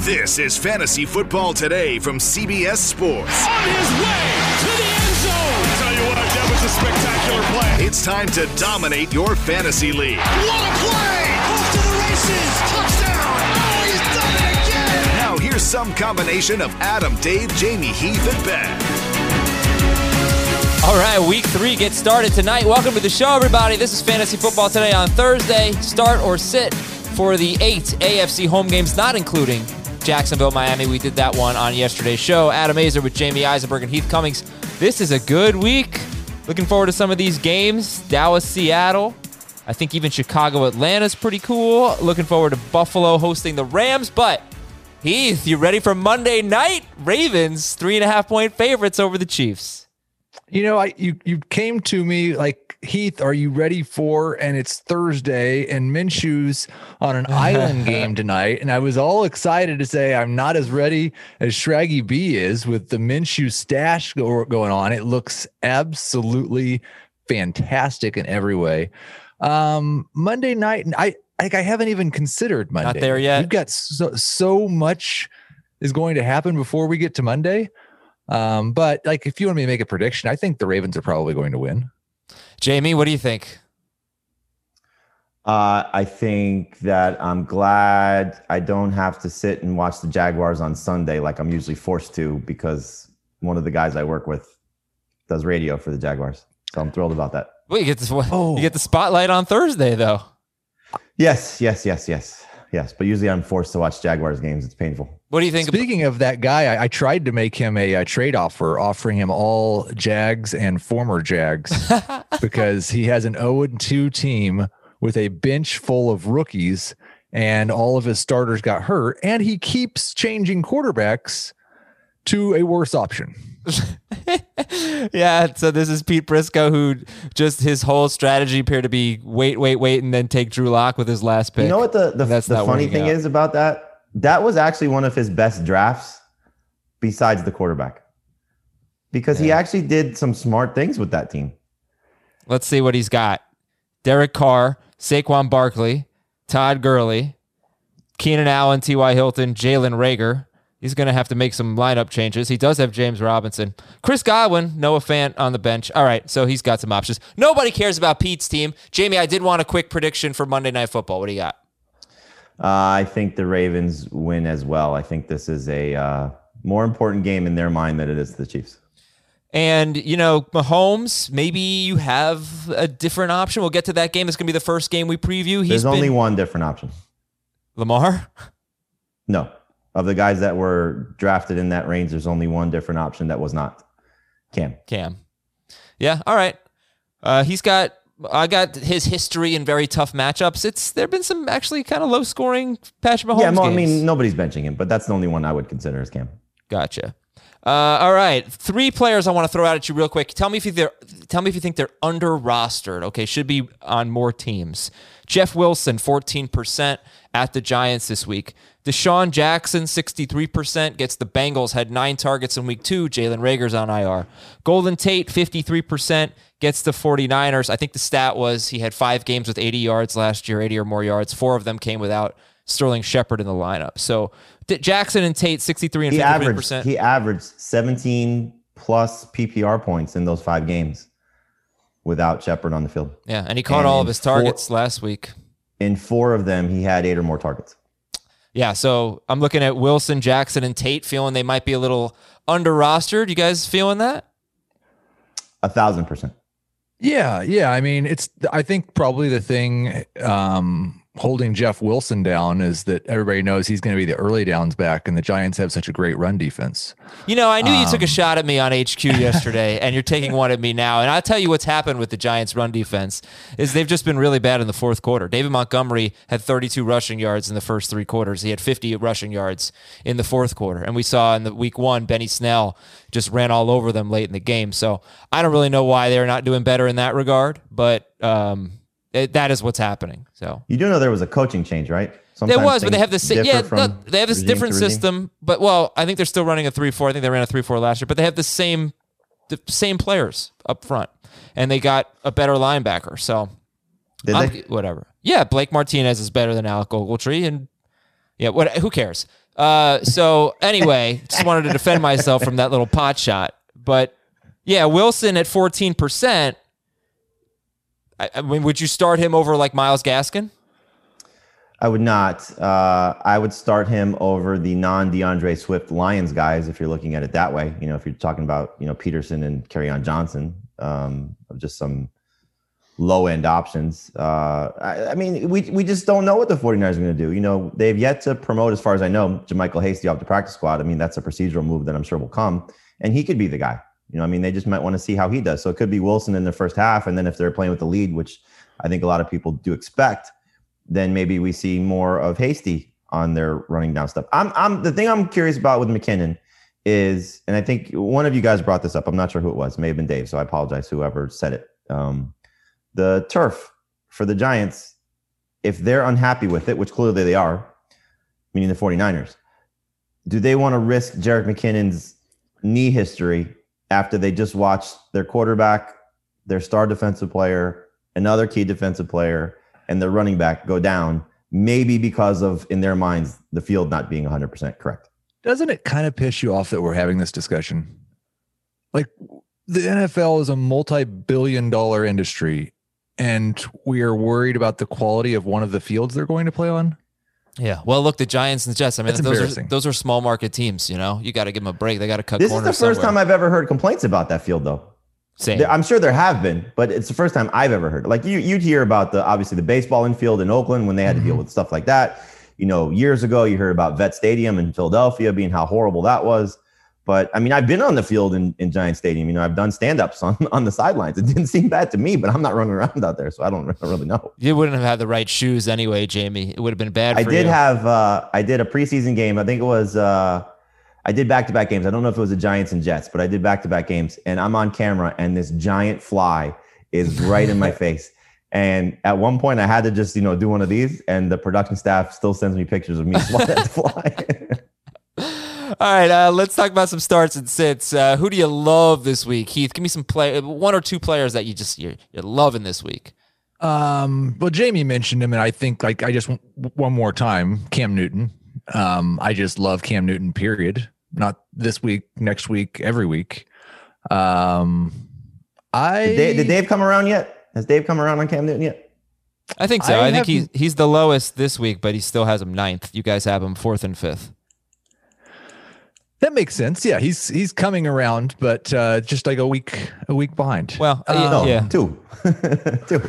This is Fantasy Football Today from CBS Sports. On his way to the end zone. I tell you what, that was a spectacular play. It's time to dominate your fantasy league. What a play! Off to the races. Touchdown. Oh, he's done it again. Now here's some combination of Adam, Dave, Jamie, Heath, and Ben. All right, week three gets started tonight. Welcome to the show, everybody. This is Fantasy Football Today on Thursday. Start or sit for the eight AFC home games, not including Jacksonville, Miami. We did that one on yesterday's show. Adam Aizer with Jamie Eisenberg and Heath Cummings. This is a good week. Looking forward to some of these games. Dallas, Seattle. I think even Chicago, Atlanta's pretty cool. Looking forward to Buffalo hosting the Rams. But Heath, you ready for Monday night? Ravens, three and a half point favorites over the Chiefs. You know, I you you came to me like Heath, are you ready for? And it's Thursday, and Minshew's on an island game tonight, and I was all excited to say I'm not as ready as Shraggy B is with the Minshew stash go, going on. It looks absolutely fantastic in every way. Um, Monday night, I like I haven't even considered Monday. Not there yet. We've got so so much is going to happen before we get to Monday. Um, but like if you want me to make a prediction, I think the Ravens are probably going to win. Jamie, what do you think? Uh, I think that I'm glad I don't have to sit and watch the Jaguars on Sunday like I'm usually forced to because one of the guys I work with does radio for the Jaguars. So I'm thrilled about that. Well, you get this. You get the spotlight on Thursday, though. Yes, yes, yes, yes, yes. But usually I'm forced to watch Jaguars games. It's painful. What do you think? Speaking of that guy, I, I tried to make him a, a trade offer, offering him all Jags and former Jags because he has an 0 2 team with a bench full of rookies and all of his starters got hurt, and he keeps changing quarterbacks to a worse option. yeah, so this is Pete Prisco, who just his whole strategy appeared to be wait, wait, wait, and then take Drew Lock with his last pick. You know what the the, the funny thing out. is about that? That was actually one of his best drafts besides the quarterback. Because he actually did some smart things with that team. Let's see what he's got. Derek Carr, Saquon Barkley, Todd Gurley, Keenan Allen, T.Y. Hilton, Jalen Reagor. He's going to have to make some lineup changes. He does have James Robinson. Chris Godwin, Noah Fant on the bench. All right, so he's got some options. Nobody cares about Pete's team. Jamie, I did want a quick prediction for Monday Night Football. What do you got? Uh, I think the Ravens win as well. I think this is a uh, more important game in their mind than it is to the Chiefs. And, you know, Mahomes, maybe you have a different option. We'll get to that game. It's going to be the first game we preview. He's There's been only one different option. Lamar. No. Of the guys that were drafted in that range, there's only one different option that was not Cam. Cam. Yeah, all right. Uh, he's got I got his history in very tough matchups. It's there've been some actually kind of low scoring Patrick Mahomes yeah, well, I mean, nobody's benching him, but that's the only one I would consider as Cam. Gotcha. Uh, all right, three players I want to throw out at you real quick. Tell me if you they're, tell me if you think they're under rostered. Okay, should be on more teams. Jeff Wilson, fourteen percent at the Giants this week. DeSean Jackson, sixty-three percent gets the Bengals. Had nine targets in week two. Jalen Reagor's on IR. Golden Tate, fifty-three percent gets the 49ers. I think the stat was he had five games with 80 yards last year, 80 or more yards. Four of them came without Sterling Shepard in the lineup. So Jackson and Tate, 63 and He 53 averaged percent. he averaged 17 plus PPR points in those five games without Shepard on the field. Yeah, and he caught And all of his four- targets last week. In four of them, he had eight or more targets. Yeah, so I'm looking at Wilson, Jackson, and Tate, feeling they might be a little under rostered. You guys feeling that? A thousand percent. Yeah, yeah. I mean, it's I think probably the thing um holding Jeff Wilson down is that everybody knows he's going to be the early downs back, and the Giants have such a great run defense. You know, I knew you took a Um, shot at me on HQ yesterday, and you're taking one at me now. And I'll tell you what's happened with the Giants' run defense is they've just been really bad in the fourth quarter. David Montgomery had 32 rushing yards in the first three quarters. He had 50 rushing yards in the fourth quarter, and we saw in the week one Benny Snell just ran all over them late in the game. So I don't really know why they're not doing better in that regard, but um, it, that is what's happening. So You do know there was a coaching change, right? there Sometimes was, but they have the si- yeah, no, they have this different system. But well, I think they're still running a three four. I think they ran a three four last year, but they have the same the same players up front, and they got a better linebacker. So Did they? whatever. Yeah, Blake Martinez is better than Alec Ogletree, and yeah, what? Who cares? Uh, so anyway, just wanted to defend myself from that little pot shot. But yeah, Wilson at fourteen percent. I, I mean, would you start him over like Myles Gaskin? I would not. Uh, I would start him over the non D'Andre Swift Lions guys if you're looking at it that way. You know, if you're talking about you know Peterson and on Johnson, um, of just some low end options. Uh, I, I mean, we we just don't know what the 49ers are going to do. You know, they've yet to promote, as far as I know, JaMycal Hasty off the practice squad. I mean, that's a procedural move that I'm sure will come, and he could be the guy. You know, I mean, they just might want to see how he does. So it could be Wilson in the first half, and then if they're playing with the lead, which I think a lot of people do expect, then maybe we see more of Hasty on their running down stuff. I'm, I'm the thing I'm curious about with McKinnon is, and I think one of you guys brought this up. I'm not sure who it was. It may have been Dave, so I apologize whoever said it. Um, the turf for the Giants, if they're unhappy with it, which clearly they are, meaning the 49ers, do they want to risk Jerick McKinnon's knee history after they just watched their quarterback, their star defensive player, another key defensive player, and their running back go down, maybe because of, in their minds, the field not being 100% correct? Doesn't it kind of piss you off that we're having this discussion? Like the NFL is a multi-billion dollar industry and we are worried about the quality of one of the fields they're going to play on. Yeah. Well, look, the Giants and the Jets. I mean, That's those are those are small market teams. You know, you got to give them a break. They got to cut This is the first somewhere. time I've ever heard complaints about that field, though. Same. I'm sure there have been, but it's the first time I've ever heard. Like you, you'd hear about the obviously the baseball infield in Oakland when they had to deal mm-hmm. with stuff like that. You know, years ago, you heard about Vet Stadium in Philadelphia being how horrible that was. But I mean, I've been on the field in, in Giant Stadium. You know, I've done stand ups on, on the sidelines. It didn't seem bad to me, but I'm not running around out there, so I don't really know. you wouldn't have had the right shoes anyway, Jamie. It would have been bad. I did you. have uh, I did a preseason game. I think it was uh, I did back to back games. I don't know if it was the Giants and Jets, but I did back to back games, and I'm on camera, and this giant fly is right in my face. And at one point, I had to just you know do one of these, and the production staff still sends me pictures of me swatting at the fly. All right, uh, let's talk about some starts and sits. Uh, who do you love this week, Heath? Give me some play, one or two players that you just you're, you're loving this week. Um, well, Jamie mentioned him, and I think like I just one more time, Cam Newton. Um, I just love Cam Newton. Period. Not this week, next week, every week. Um, I did, Dave, did Dave come around yet? Has Dave come around on Cam Newton yet? I think so. I I, think have- he's he's the lowest this week, but he still has him ninth. You guys have him fourth and fifth. That makes sense. Yeah, he's he's coming around, but uh, just like a week a week behind. Well, uh, No, yeah. two, two.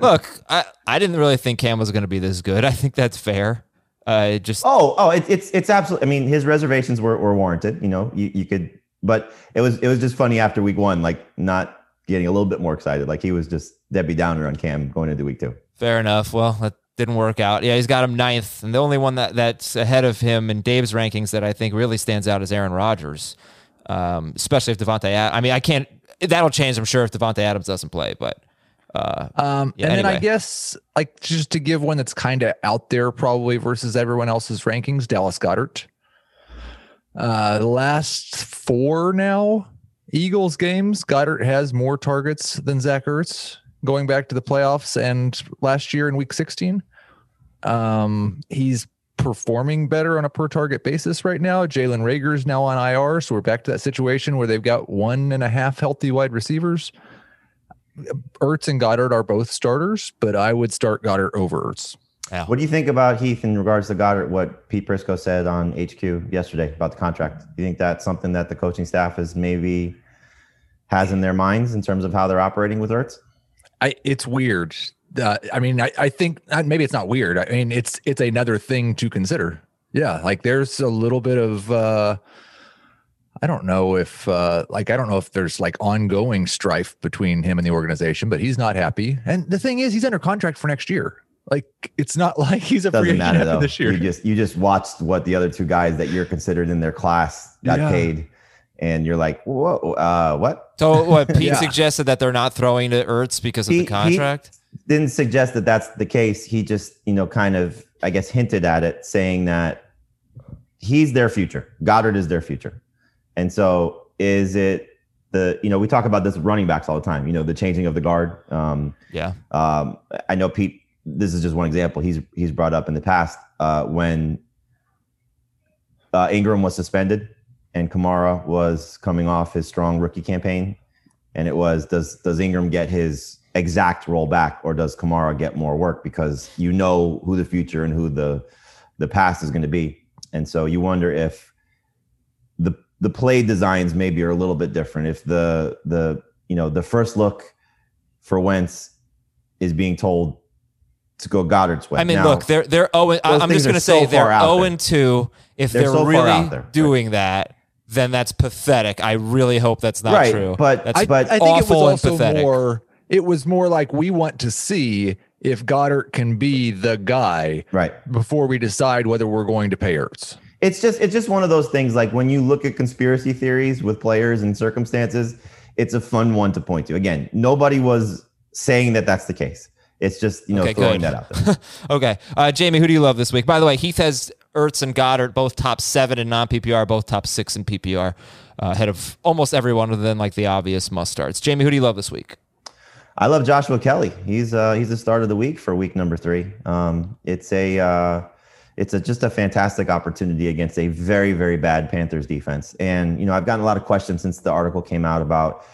Look, I, I didn't really think Cam was going to be this good. I think that's fair. Uh, it just Oh, oh, it, it's it's absolutely. I mean, his reservations were, were warranted. You know, you, you could, but it was it was just funny after week one, like not getting a little bit more excited. Like he was just Debbie Downer on Cam going into week two. Fair enough. Well, that didn't work out. Yeah, he's got him ninth, and the only one that that's ahead of him in Dave's rankings that I think really stands out is Aaron Rodgers, um, especially if Devontae. Ad- I mean, I can't. That'll change, I'm sure, if Davante Adams doesn't play. But uh, Um, Yeah, and then I guess like just to give one that's kind of out there probably versus everyone else's rankings, Dallas Goedert. Uh, the last four now Eagles games, Goedert has more targets than Zach Ertz going back to the playoffs and last year in Week 16. Um, he's performing better on a per target basis right now. Jalen Reagor is now on IR, so we're back to that situation where they've got one and a half healthy wide receivers. Ertz and Goedert are both starters, but I would start Goedert over Ertz. yeah. What do you think about Heath in regards to Goedert? What Pete Prisco said on HQ yesterday about the contract? Do you think that's something that the coaching staff is maybe has in their minds in terms of how they're operating with Ertz? I it's weird. uh, I mean, I, I think uh, maybe it's not weird. I mean, it's it's another thing to consider. Yeah, like there's a little bit of uh I don't know if uh like I don't know if there's like ongoing strife between him and the organization, but he's not happy. And the thing is, he's under contract for next year. Like it's not like he's a free Doesn't agent matter though. this year. You just you just watched what the other two guys that you're considered in their class got Yeah. paid, and you're like, whoa, uh, what? So what Pete Yeah. suggested that they're not throwing to Ertz because of He- the he- contract. Didn't suggest that that's the case. He just you know kind of I guess hinted at it, saying that he's their future. Goedert is their future, and so is it the you know we talk about this with running backs all the time. You know the changing of the guard. Um, yeah. Um, I know Pete. This is just one example. He's he's brought up in the past uh, when uh, Ingram was suspended and Kamara was coming off his strong rookie campaign, and it was does does Ingram get his exact role back or does Kamara get more work because you know who the future and who the the past is going to be, and so you wonder if the the play designs maybe are a little bit different. If the the you know the first look for Wentz is being told to go Goedert's way. I mean, Now, look, they're they're oh, I'm just going to say so they're far out zero oh and two. If They're they're, so really out there. doing that, then that's pathetic. I really hope that's not Right, true. but- that's I, but I think it was awful and also pathetic. more. It was more like we want to see if Goedert can be the guy right. before we decide whether we're going to pay Ertz. It's just it's just one of those things. Like when you look at conspiracy theories with players and circumstances, it's a fun one to point to. Again, nobody was saying that that's the case. It's just you know Okay, throwing good. that out there. okay, uh, Jamie, who do you love this week? By the way, Heath has Ertz and Goedert both top seven in non PPR, both top six in PPR, uh, ahead of almost everyone other than like the obvious must starts. Jamie, who do you love this week? I love Joshua Kelley. He's uh, he's the start of the week for week number three. Um, it's a uh, it's a, just a fantastic opportunity against a very very bad Panthers defense. And you know I've gotten a lot of questions since the article came out about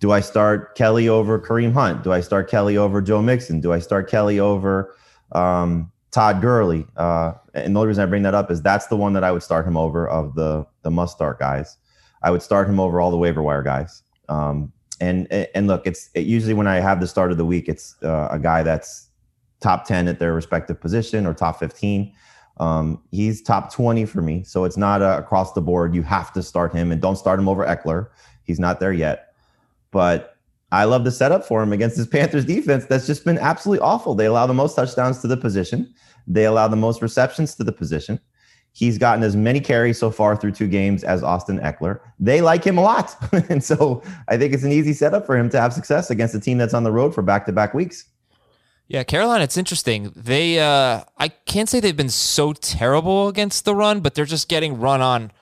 do I start Kelley over Kareem Hunt? Do I start Kelley over Joe Mixon? Do I start Kelley over um, Todd Gurley? Uh, and the only reason I bring that up is that's the one that I would start him over of the the must start guys. I would start him over all the waiver wire guys. Um, and and look, it's it, usually when I have the start of the week, it's uh, a guy that's top ten at their respective position or top fifteen. Um, he's top twenty for me, so it's not uh, across the board. You have to start him, and don't start him over Ekeler. He's not there yet, but I love the setup for him against this Panthers defense that's just been absolutely awful. They allow the most touchdowns to the position. They allow the most receptions to the position. He's gotten as many carries so far through two games as Austin Ekeler. They like him a lot. and so I think it's an easy setup for him to have success against a team that's on the road for back to back weeks. Yeah, Carolina, it's interesting. They uh I can't say they've been so terrible against the run, but they're just getting run on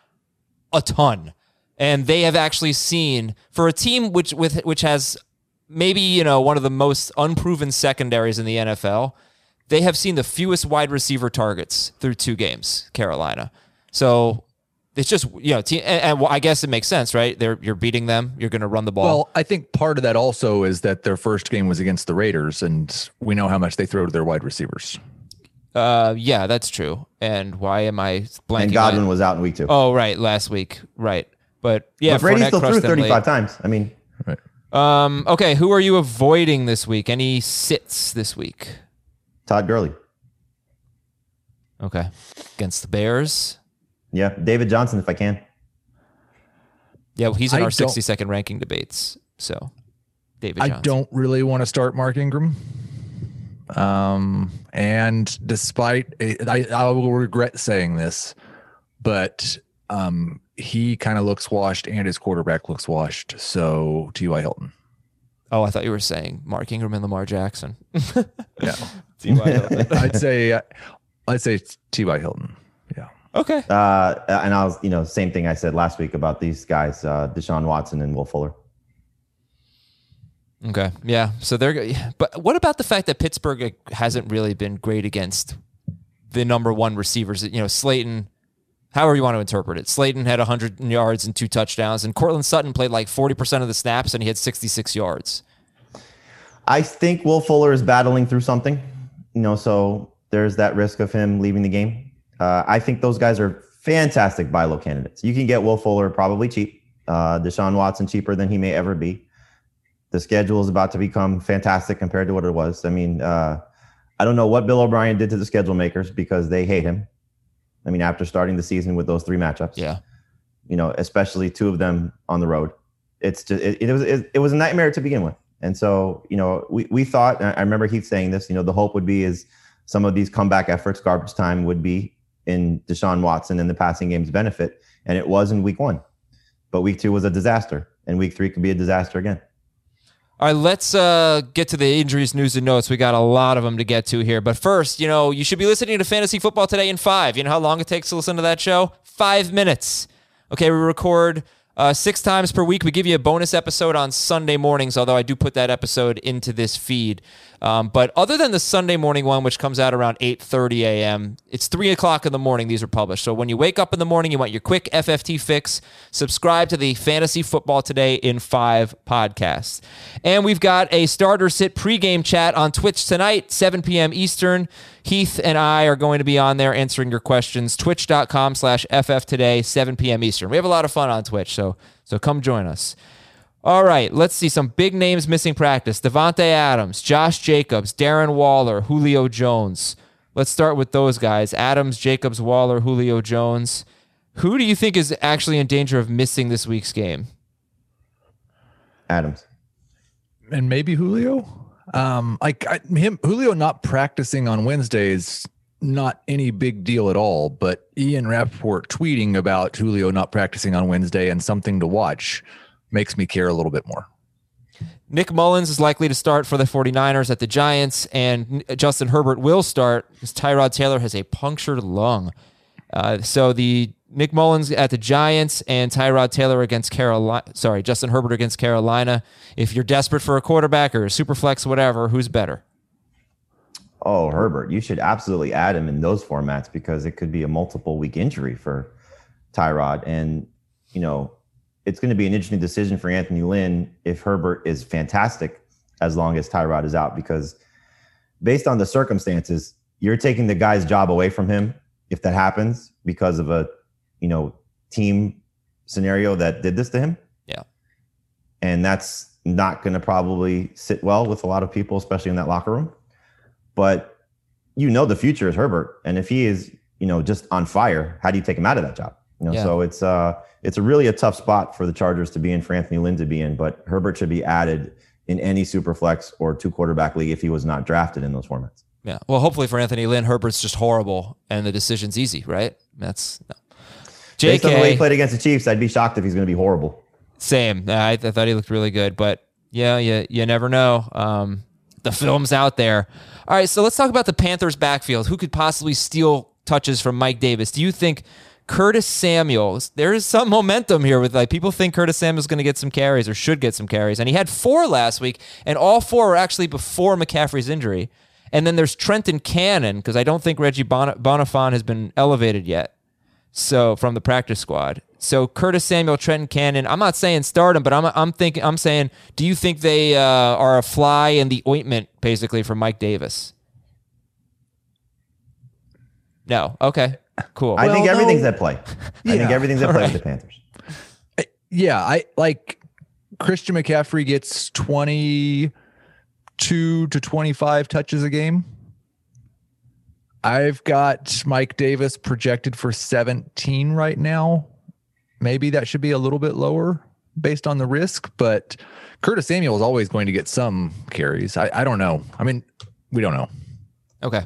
a ton. And they have actually seen for a team which with which has maybe, you know, one of the most unproven secondaries in the NFL, they have seen the fewest wide receiver targets through two games, Carolina. So it's just you know, team, and, and well, I guess it makes sense, right? They're you're beating them. You're going to run the ball. Well, I think part of that also is that their first game was against the Raiders, and we know how much they throw to their wide receivers. uh, yeah, that's true. And why am I blanking? And Godwin on- was out in week two. Oh, right, last week, right. But yeah, but Brady Fournette still threw 35 late. times. I mean, Um, okay, who are you avoiding this week? Any sits this week? Todd Gurley. Okay, against the Bears. Yeah. David Johnson, if I can. Yeah, well, he's in I our 60 second ranking debates. So, David I don't really want to start Mark Ingram. Um, and despite I, I will regret saying this, but um, he kind of looks washed, and his quarterback looks washed. So T.Y. Hilton. Oh, I thought you were saying Mark Ingram and Lamar Jackson. Yeah, T.Y. Hilton. I'd say I'd say T.Y. Hilton. Yeah. okay. Uh, and I was, you know, same thing I said last week about these guys, uh, Deshaun Watson and Will Fuller. Okay. Yeah. So they're. But what about the fact that Pittsburgh hasn't really been great against the number one receivers? You know, Slayton. However you want to interpret it, Slayton had 100 yards and two touchdowns, and Courtland Sutton played like 40% of the snaps, and he had 66 yards. I think Will Fuller is battling through something, you know, so there's that risk of him leaving the game. Uh, I think those guys are fantastic buy low candidates. You can get Will Fuller probably cheap, uh, Deshaun Watson cheaper than he may ever be. The schedule is about to become fantastic compared to what it was. I mean, uh, I don't know what Bill O'Brien did to the schedule makers because they hate him. I mean, after starting the season with those three matchups, Yeah. you know, especially two of them on the road, it's just it, it was it, it was a nightmare to begin with. And so, you know, we we thought. I remember Heath saying this. You know, the hope would be is some of these comeback efforts, garbage time, would be in Deshaun Watson and the passing game's benefit, and it was in week one. But week two was a disaster, and week three could be a disaster again. All right, let's uh, get to the injuries, news, and notes. We got a lot of them to get to here. But first, you know, you should be listening to Fantasy Football Today in five. You know how long it takes to listen to that show? Five minutes. Okay, we record uh, six times per week. We give you a bonus episode on Sunday mornings, although I do put that episode into this feed. Um, but other than the Sunday morning one, which comes out around 8.30 a.m., it's 3 o'clock in the morning these are published. So when you wake up in the morning, you want your quick FFT fix, subscribe to the Fantasy Football Today in 5 podcast. And we've got a starter sit pregame chat on Twitch tonight, 7 p.m. Eastern. Heath and I are going to be on there answering your questions. Twitch.com slash FF today, 7 p.m. Eastern. We have a lot of fun on Twitch, so so come join us. All right, let's see some big names missing practice. Davante Adams, Josh Jacobs, Darren Waller, Julio Jones. Let's start with those guys. Adams, Jacobs, Waller, Julio Jones. Who do you think is actually in danger of missing this week's game? Adams. and maybe Julio. Um, like I, him, Julio not practicing on Wednesdays, not any big deal at all. But Ian Rapoport tweeting about Julio not practicing on Wednesday and something to watch makes me care a little bit more. Nick Mullens is likely to start for the 49ers at the Giants, and Justin Herbert will start because Tyrod Taylor has a punctured lung. Uh, so the Nick Mullens at the Giants and Tyrod Taylor against Carolina. Sorry, Justin Herbert against Carolina. If you're desperate for a quarterback or a super flex, whatever, who's better? Oh, Herbert, you should absolutely add him in those formats because it could be a multiple week injury for Tyrod. And, you know, it's going to be an interesting decision for Anthony Lynn if Herbert is fantastic as long as Tyrod is out because based on the circumstances, you're taking the guy's job away from him if that happens because of a, you know, team scenario that did this to him. Yeah. And that's not going to probably sit well with a lot of people, especially in that locker room. But you know the future is Herbert, and if he is, you know, just on fire, how do you take him out of that job? You know, Yeah. so it's uh it's a really a tough spot for the Chargers to be in, for Anthony Lynn to be in. But Herbert should be added in any super flex or two quarterback league if he was not drafted in those formats. Yeah. Well, hopefully for Anthony Lynn, Herbert's just horrible and the decision's easy, right? That's no. Based on the way he JK, played against the Chiefs, I'd be shocked if he's going to be horrible. same. I, I thought he looked really good, but yeah, you, you never know. Um, the film's out there. All right, so let's talk about the Panthers' backfield. Who could possibly steal touches from Mike Davis? Do you think Curtis Samuels? There is some momentum here with like people think Curtis Samuel's going to get some carries or should get some carries, and he had four last week, and all four were actually before McCaffrey's injury. And then there's Trenton Cannon because I don't think Reggie Bon- Bonnafon has been elevated yet. So from the practice squad. So Curtis Samuel, Trenton Cannon. I'm not saying start him, but I'm I'm thinking I'm saying, do you think they uh, are a fly in the ointment basically for Mike Davis? No. Okay. Cool. I think everything's no. at play. I think everything's at play with the Panthers. Yeah, I like Christian McCaffrey gets 22 to 25 touches a game. I've got Mike Davis projected for 17 right now. Maybe that should be a little bit lower based on the risk, but Curtis Samuel is always going to get some carries. I, I don't know. I mean, we don't know. Okay.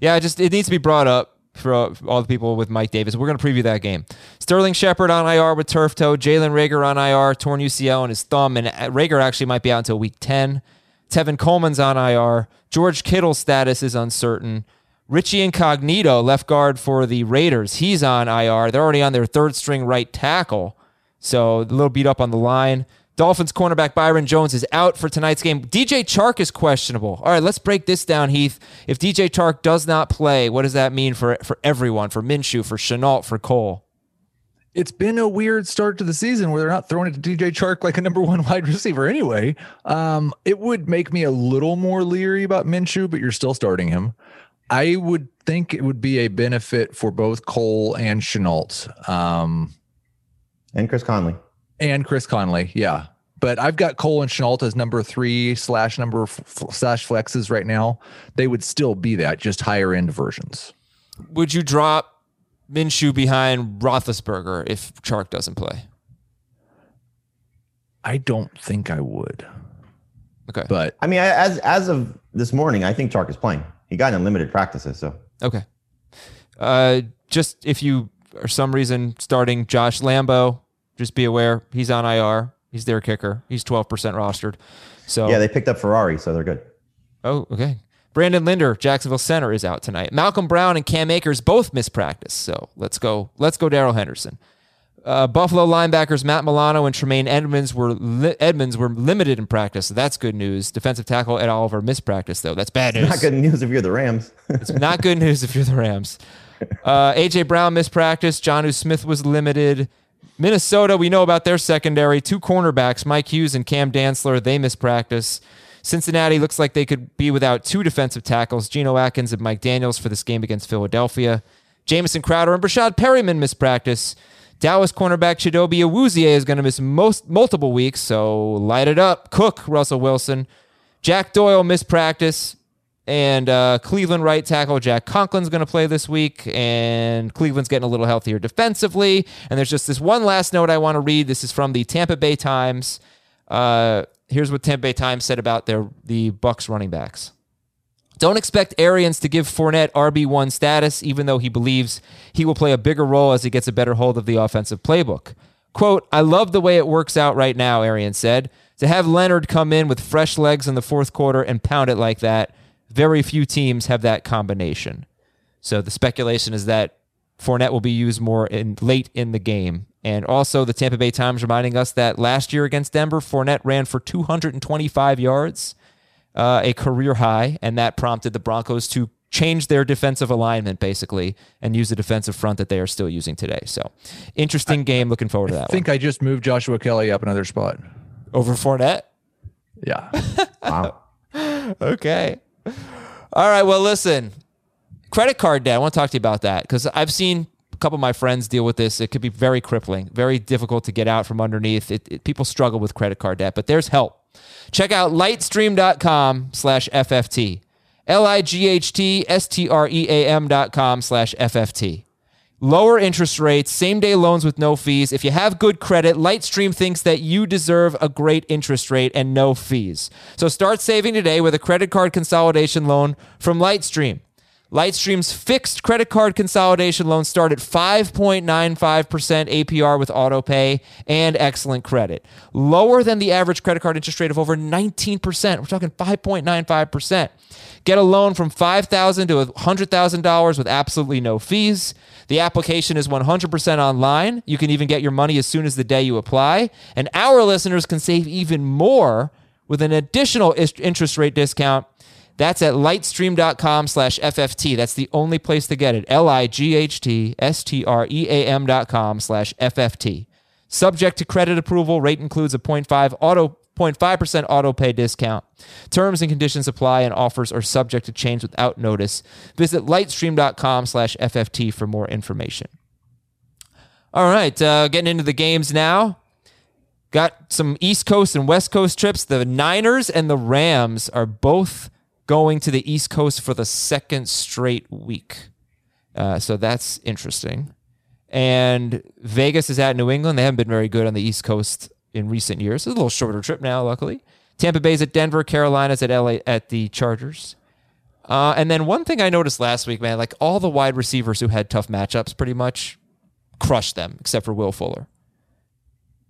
Yeah, it just it needs to be brought up for all- for all the people with Mike Davis. We're going to preview that game. Sterling Shepard on IR with turf toe. Jalen Reagor on IR, torn UCL in his thumb, and uh, Reagor actually might be out until week ten. Tevin Coleman's on IR. George Kittle's status is uncertain. Richie Incognito, left guard for the Raiders, he's on IR. They're already on their third string right tackle, so a little beat up on the line. Dolphins cornerback Byron Jones is out for tonight's game. DJ Chark is questionable. All right, let's break this down, Heath. If DJ Chark does not play, what does that mean for for everyone? For Minshew, for Shenault, for Cole? It's been a weird start to the season where they're not throwing it to DJ Chark like a number one wide receiver anyway. Um, it would make me a little more leery about Minshew, but you're still starting him. I would think it would be a benefit for both Cole and Shenault um, And Chris Conley. And Chris Conley. Yeah. but I've got Cole and Shenault as number three slash number f- slash flexes right now. They would still be that, just higher end versions. Would you drop Minshew behind Roethlisberger if Chark doesn't play? I don't think I would, Okay. but I mean, as as of this morning, I think Chark is playing. He got in limited practices, so Okay. Uh, just if you for some reason starting Josh Lambo, just be aware he's on IR. He's their kicker. He's twelve percent rostered. So yeah, they picked up Ferrari, so they're good. oh okay. Brandon Linder, Jacksonville center, is out tonight. Malcolm Brown and Cam Akers both missed practice. So let's go. Let's go. Darrell Henderson. Uh, Buffalo linebackers Matt Milano and Tremaine Edmunds were li- Edmunds were limited in practice. So that's good news. Defensive tackle Ed Oliver missed practice though. That's bad news. Not good news if you're the Rams. It's not good news if you're the Rams. Uh, AJ Brown missed practice. Jonnu Smith was limited. Minnesota, we know about their secondary. Two cornerbacks, Mike Hughes and Cam Dantzler, they missed practice. Cincinnati looks like they could be without two defensive tackles, Geno Atkins and Mike Daniels, for this game against Philadelphia. Jamison Crowder and Breshad Perriman missed practice. Dallas cornerback Chidobe Awuzie is going to miss most multiple weeks, so light it up. Cook, Russell Wilson. Jack Doyle missed practice. And uh, Cleveland right tackle Jack Conklin's going to play this week, and Cleveland's getting a little healthier defensively. And there's just this one last note I want to read. This is from the Tampa Bay Times. Uh, here's what Tampa Bay Times said about their the Bucs running backs. Don't expect Arians to give Fournette RB1 status, even though he believes he will play a bigger role as he gets a better hold of the offensive playbook. Quote, I love the way it works out right now, Arians said. To have Leonard come in with fresh legs in the fourth quarter and pound it like that, very few teams have that combination. So the speculation is that Fournette will be used more in late in the game. And also the Tampa Bay Times reminding us that last year against Denver, Fournette ran for 225 yards uh, a career high, and that prompted the Broncos to change their defensive alignment basically and use the defensive front that they are still using today. So, interesting game. Looking forward to that I think I just moved Joshua Kelley up another spot. Over Fournette. Yeah. Wow. Okay. All right. Well, listen, credit card debt. I want to talk to you about that because I've seen a couple of my friends deal with this. It could be very crippling, very difficult to get out from underneath. It, it- people struggle with credit card debt, but there's help. Check out lightstream.com slash FFT. L-I-G-H-T-S-T-R-E-A-M dot com slash FFT. Lower interest rates, same day loans with no fees. If you have good credit, Lightstream thinks that you deserve a great interest rate and no fees. So start saving today with a credit card consolidation loan from Lightstream. Lightstream's fixed credit card consolidation loans start at 5.95% APR with autopay and excellent credit. Lower than the average credit card interest rate of over 19%. We're talking 5.95%. Get a loan from 5,000 to $100,000 with absolutely no fees. The application is 100% online. You can even get your money as soon as the day you apply. And our listeners can save even more with an additional interest rate discount. That's at lightstream.com slash FFT. That's the only place to get it. L I G H T S T R E A M dot com slash FFT. Subject to credit approval, rate includes a 0.5 auto 0.5% auto pay discount. Terms and conditions apply and offers are subject to change without notice. Visit lightstream.com slash FFT for more information. All right, uh, getting into the games now. Got some East Coast and West Coast trips. The Niners and the Rams are both going to the East Coast for the second straight week. Uh, so that's interesting. And Vegas is at New England. They haven't been very good on the East Coast in recent years. It's a little shorter trip now, luckily. Tampa Bay's at Denver. Carolina's at LA at the Chargers. Uh, and then one thing I noticed last week, man, like all the wide receivers who had tough matchups pretty much crushed them, except for Will Fuller.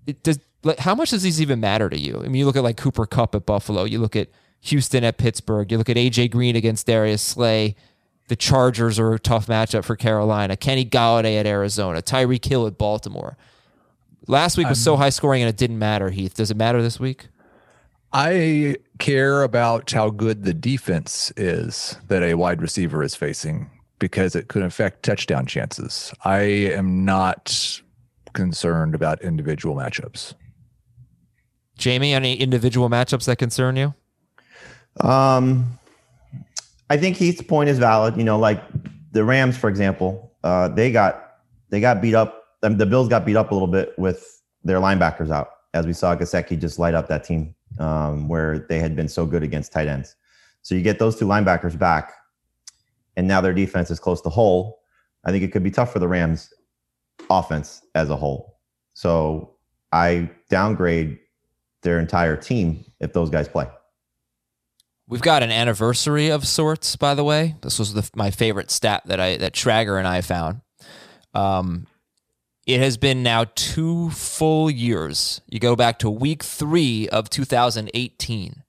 It does like how much does these even matter to you? I mean, you look at like Cooper Kupp at Buffalo, you look at Houston at Pittsburgh, you look at AJ Green against Darius Slay. The Chargers are a tough matchup for Carolina. Kenny Golladay at Arizona, Tyreek Hill at Baltimore. Last week was so high scoring and it didn't matter, Heath. Does it matter this week? I care about how good the defense is that a wide receiver is facing because it could affect touchdown chances. I am not concerned about individual matchups. Jamie, any individual matchups that concern you? Um, I think Heath's point is valid. You know, like the Rams, for example, uh, they got they got beat up. The Bills got beat up a little bit with their linebackers out, as we saw Gesicki just light up that team um, where they had been so good against tight ends. So you get those two linebackers back, and now their defense is close to whole. I think it could be tough for the Rams offense as a whole. So I downgrade their entire team if those guys play. We've got an anniversary of sorts, by the way. This was the, my favorite stat that I that Trager and I found. Um, it has been now two full years. You go back to week three of 2018,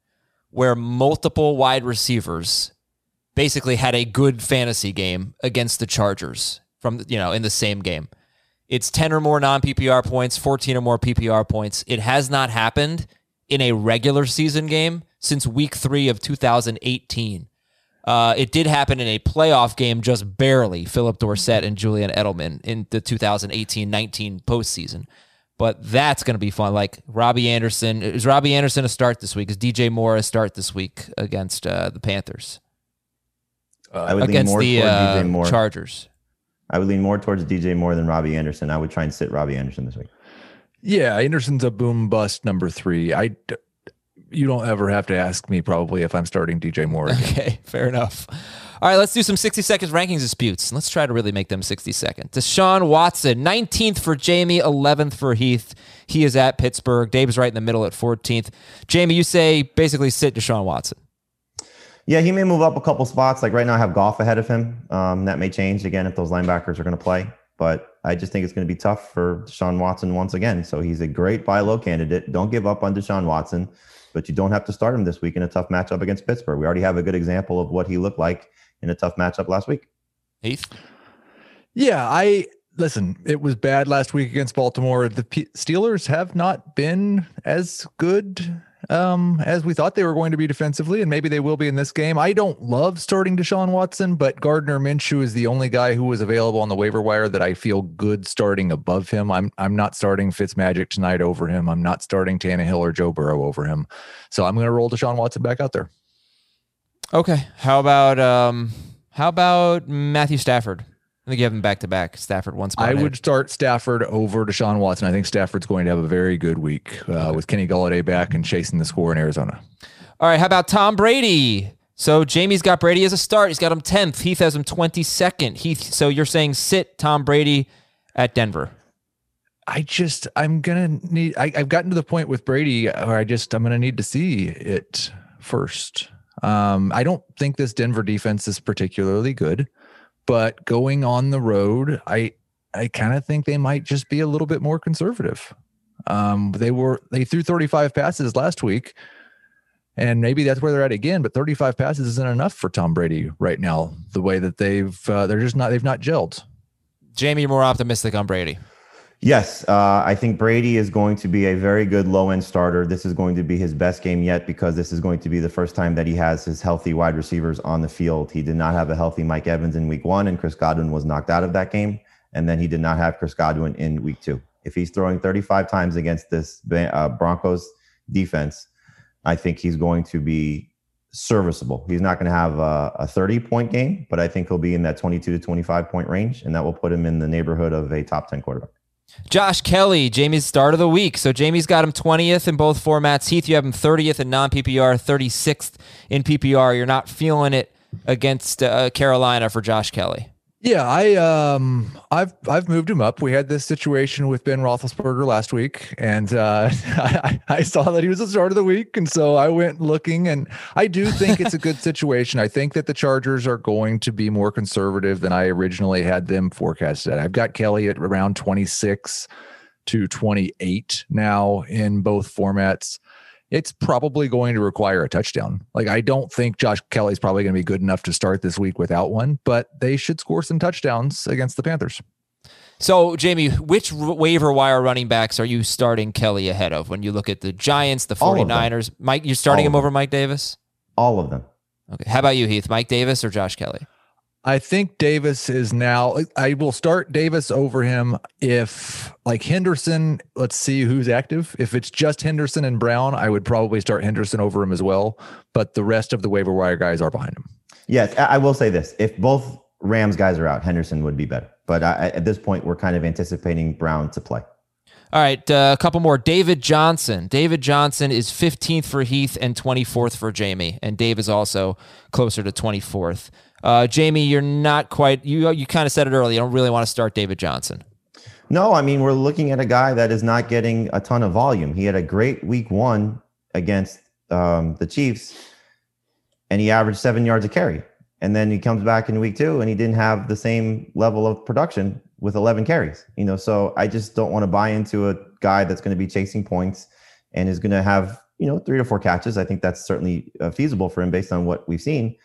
where multiple wide receivers basically had a good fantasy game against the Chargers from you know in the same game. It's 10 or more non PPR points, 14 or more PPR points. It has not happened in a regular season game since week three of 2018. Uh, it did happen in a playoff game, just barely. Phillip Dorsett and Julian Edelman in the 2018-19 postseason, but that's going to be fun. Like Robbie Anderson is Robbie Anderson a start this week? Is DJ Moore a start this week against uh, the Panthers? I would lean against more the uh, DJ Moore. Chargers. I would lean more towards DJ Moore than Robbie Anderson. I would try and sit Robbie Anderson this week. Yeah, Anderson's a boom bust number three. I d- you don't ever have to ask me probably if I'm starting DJ Moore. again. Okay, fair enough. All right, let's do some 60 seconds rankings disputes. Let's try to really make them 60 seconds. Deshaun Watson, 19th for Jamie, 11th for Heath. He is at Pittsburgh. Dave's right in the middle at 14th. Jamie, you say basically sit Deshaun Watson. Yeah, he may move up a couple spots. Like right now, I have Goff ahead of him. Um, that may change again if those linebackers are going to play. But I just think it's going to be tough for Deshaun Watson once again. So he's a great buy low candidate. Don't give up on Deshaun Watson, but you don't have to start him this week in a tough matchup against Pittsburgh. We already have a good example of what he looked like in a tough matchup last week. Heath? Yeah, I listen. It was bad last week against Baltimore. The P- Steelers have not been as good um, as we thought they were going to be defensively, and maybe they will be in this game. I don't love starting Deshaun Watson, but Gardner Minshew is the only guy who was available on the waiver wire that I feel good starting above him. I'm I'm not starting Fitzmagic tonight over him. I'm not starting Tannehill or Joe Burrow over him. So I'm going to roll Deshaun Watson back out there. Okay. How about um how about Matthew Stafford? I think you have him back to back. Stafford once. More. I would start Stafford over Deshaun Watson. I think Stafford's going to have a very good week uh, with Kenny Golladay back and chasing the score in Arizona. All right, how about Tom Brady? So Jamie's got Brady as a start. He's got him 10th. Heath has him 22nd. Heath, so you're saying sit Tom Brady at Denver. I just I'm gonna need. I, I've gotten to the point with Brady where I just I'm gonna need to see it first. Um, I don't think this Denver defense is particularly good, but going on the road, I I kind of think they might just be a little bit more conservative. Um, they were they threw 35 passes last week, and maybe that's where they're at again. But 35 passes isn't enough for Tom Brady right now. The way that they've uh, they're just not they've not gelled. Jamie, you're more optimistic on Brady. Yes, uh, I think Brady is going to be a very good low end starter. This is going to be his best game yet because this is going to be the first time that he has his healthy wide receivers on the field. He did not have a healthy Mike Evans in week one, and Chris Godwin was knocked out of that game. And then he did not have Chris Godwin in week two. If he's throwing 35 times against this uh, Broncos defense, I think he's going to be serviceable. He's not going to have a, a 30 point game, but I think he'll be in that 22 to 25 point range, and that will put him in the neighborhood of a top 10 quarterback. Josh Kelley, Jamie's start of the week. So Jamie's got him 20th in both formats. Heath, you have him 30th in non PPR, 36th in PPR. You're not feeling it against uh, Carolina for Josh Kelley. Yeah, I um I've I've moved him up. We had this situation with Ben Roethlisberger last week, and uh, I, I saw that he was the start of the week, and so I went looking, and I do think it's a good situation. I think that the Chargers are going to be more conservative than I originally had them forecasted. I've got Kelley at around twenty six to twenty eight now in both formats it's probably going to require a touchdown. Like I don't think Josh Kelley's probably going to be good enough to start this week without one, but they should score some touchdowns against the Panthers. So, Jamie, which waiver wire running backs are you starting Kelley ahead of when you look at the Giants, the All of 49ers? Mike, you're starting All him over Mike Davis? All of them. Okay. How about you, Heath? Mike Davis or Josh Kelley? I think Davis is now. I will start Davis over him if, like Henderson. Let's see who's active. If it's just Henderson and Brown, I would probably start Henderson over him as well. But the rest of the waiver wire guys are behind him. Yes, I I will say this: if both Rams guys are out, Henderson would be better. But I, at this point, we're kind of anticipating Brown to play. All right, uh, a couple more. David Johnson. David Johnson is 15th for Heath and 24th for Jamie, and Dave is also closer to 24th. Uh, Jamie, you're not quite. You you kind of said it earlier. You don't really want to start David Johnson. No, I mean we're looking at a guy that is not getting a ton of volume. He had a great week one against um, the Chiefs, and he averaged seven yards a carry. And then he comes back in week two, and he didn't have the same level of production with 11 carries. You know, so I just don't want to buy into a guy that's going to be chasing points and is going to have you know three to four catches. I think that's certainly uh, feasible for him based on what we've seen.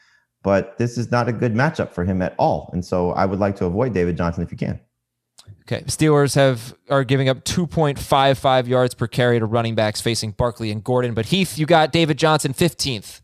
But this is not a good matchup for him at all, and so I would like to avoid David Johnson if you can. Okay. Steelers have are giving up 2.55 yards per carry to running backs facing Barkley and Gordon. But Heath, you got David Johnson 15th.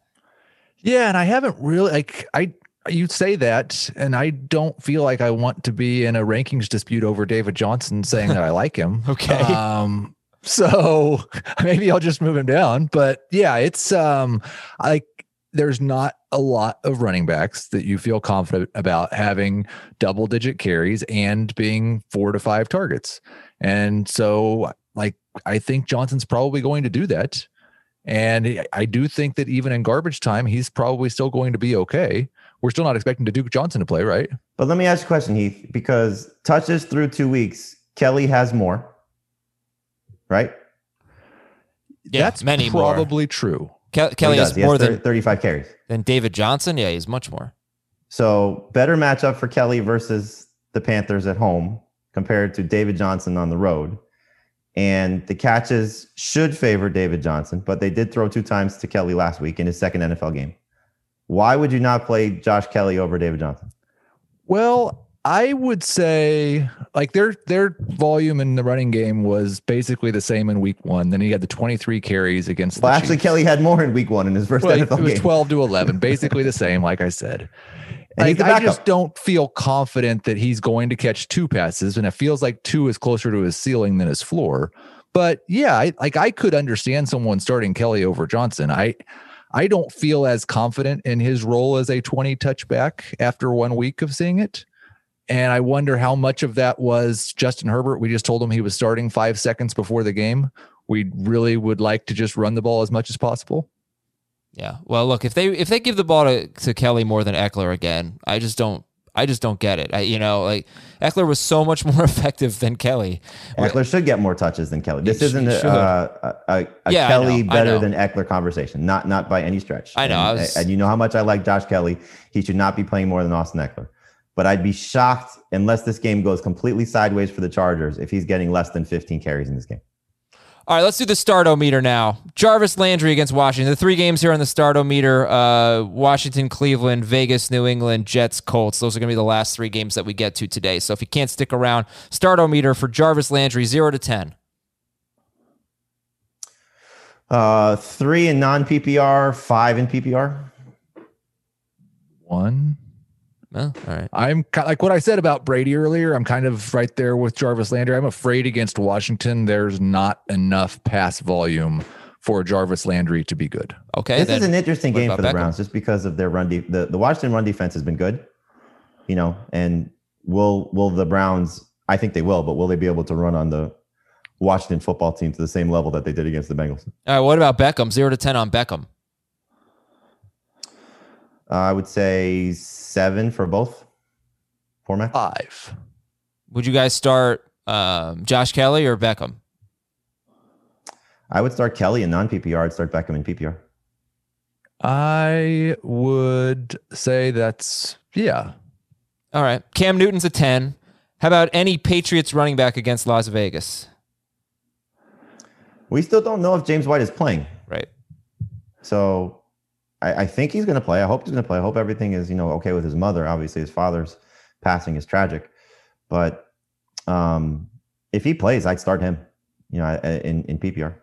Yeah, and I haven't really like I you say that, and I don't feel like I want to be in a rankings dispute over David Johnson saying that I like him. Okay. Um so maybe I'll just move him down. But yeah, it's um like there's not a lot of running backs that you feel confident about having double digit carries and being four to five targets. And so, like, I think Johnson's probably going to do that. And I do think that even in garbage time, he's probably still going to be okay. We're still not expecting to Duke Johnson to play, right? But let me ask you a question, Heath, because touches through two weeks, Kelley has more, right? Yeah, That's many more. probably true. Ke- Kelley does. has He has more thir- than, 35 carries. than David Johnson. Yeah, he's much more. So better matchup for Kelley versus the Panthers at home compared to David Johnson on the road. And the catches should favor David Johnson, but they did throw two times to Kelley last week in his second NFL game. Why would you not play Josh Kelley over David Johnson? Well, I would say like their their volume in the running game was basically the same in week one. Then he had the 23 carries against Well, the actually, Chiefs. Kelley had more in week one in his first Well, NFL it was game. 12 to 11, basically the same, like I said. Like, I just don't feel confident that he's going to catch two passes, and it feels like two is closer to his ceiling than his floor. But yeah, I, like I could understand someone starting Kelley over Johnson. I I don't feel as confident in his role as a 20 touchback after one week of seeing it. And I wonder how much of that was Justin Herbert. We just told him he was starting five seconds before the game. We really would like to just run the ball as much as possible. Yeah. Well, look, if they if they give the ball to, to Kelley more than Ekeler again, I just don't I just don't get it. I, you know, like Ekeler was so much more effective than Kelley. Ekeler should get more touches than Kelley. This He isn't he a, uh, a, a, a Yeah, Kelley better than Ekeler conversation. Not not by any stretch. I know, I was- and you know how much I like Josh Kelley. He should not be playing more than Austin Ekeler. But I'd be shocked unless this game goes completely sideways for the Chargers if he's getting less than 15 carries in this game. All right, let's do the startometer now. Jarvis Landry against Washington. The three games here on the startometer: uh, Washington, Cleveland, Vegas, New England, Jets, Colts. Those are going to be the last three games that we get to today. So if you can't stick around, startometer for Jarvis Landry zero to ten. Uh, three in non PPR, five in PPR. One. Oh, all right. I'm ki- like what I said about Brady earlier. I'm kind of right there with Jarvis Landry. I'm afraid against Washington, there's not enough pass volume for Jarvis Landry to be good. Okay. This is an interesting game for the Beckham? Browns just because of their run. De- the the Washington run defense has been good, you know, and will will the Browns? I think they will, but will they be able to run on the Washington football team to the same level that they did against the Bengals? All right. What about Beckham? Zero to ten on Beckham. Uh, I would say seven for both formats. Five. Would you guys start um, Josh Kelley or Beckham? I would start Kelley in non PPR. I'd start Beckham in PPR. I would say that's yeah. All right. Cam Newton's a 10. How about any Patriots running back against Las Vegas? We still don't know if James White is playing, Right. so I, I think he's going to play. I hope he's going to play. I hope everything is you know okay with his mother. Obviously, his father's passing is tragic, but um, if he plays, I'd start him. You know, in in PPR.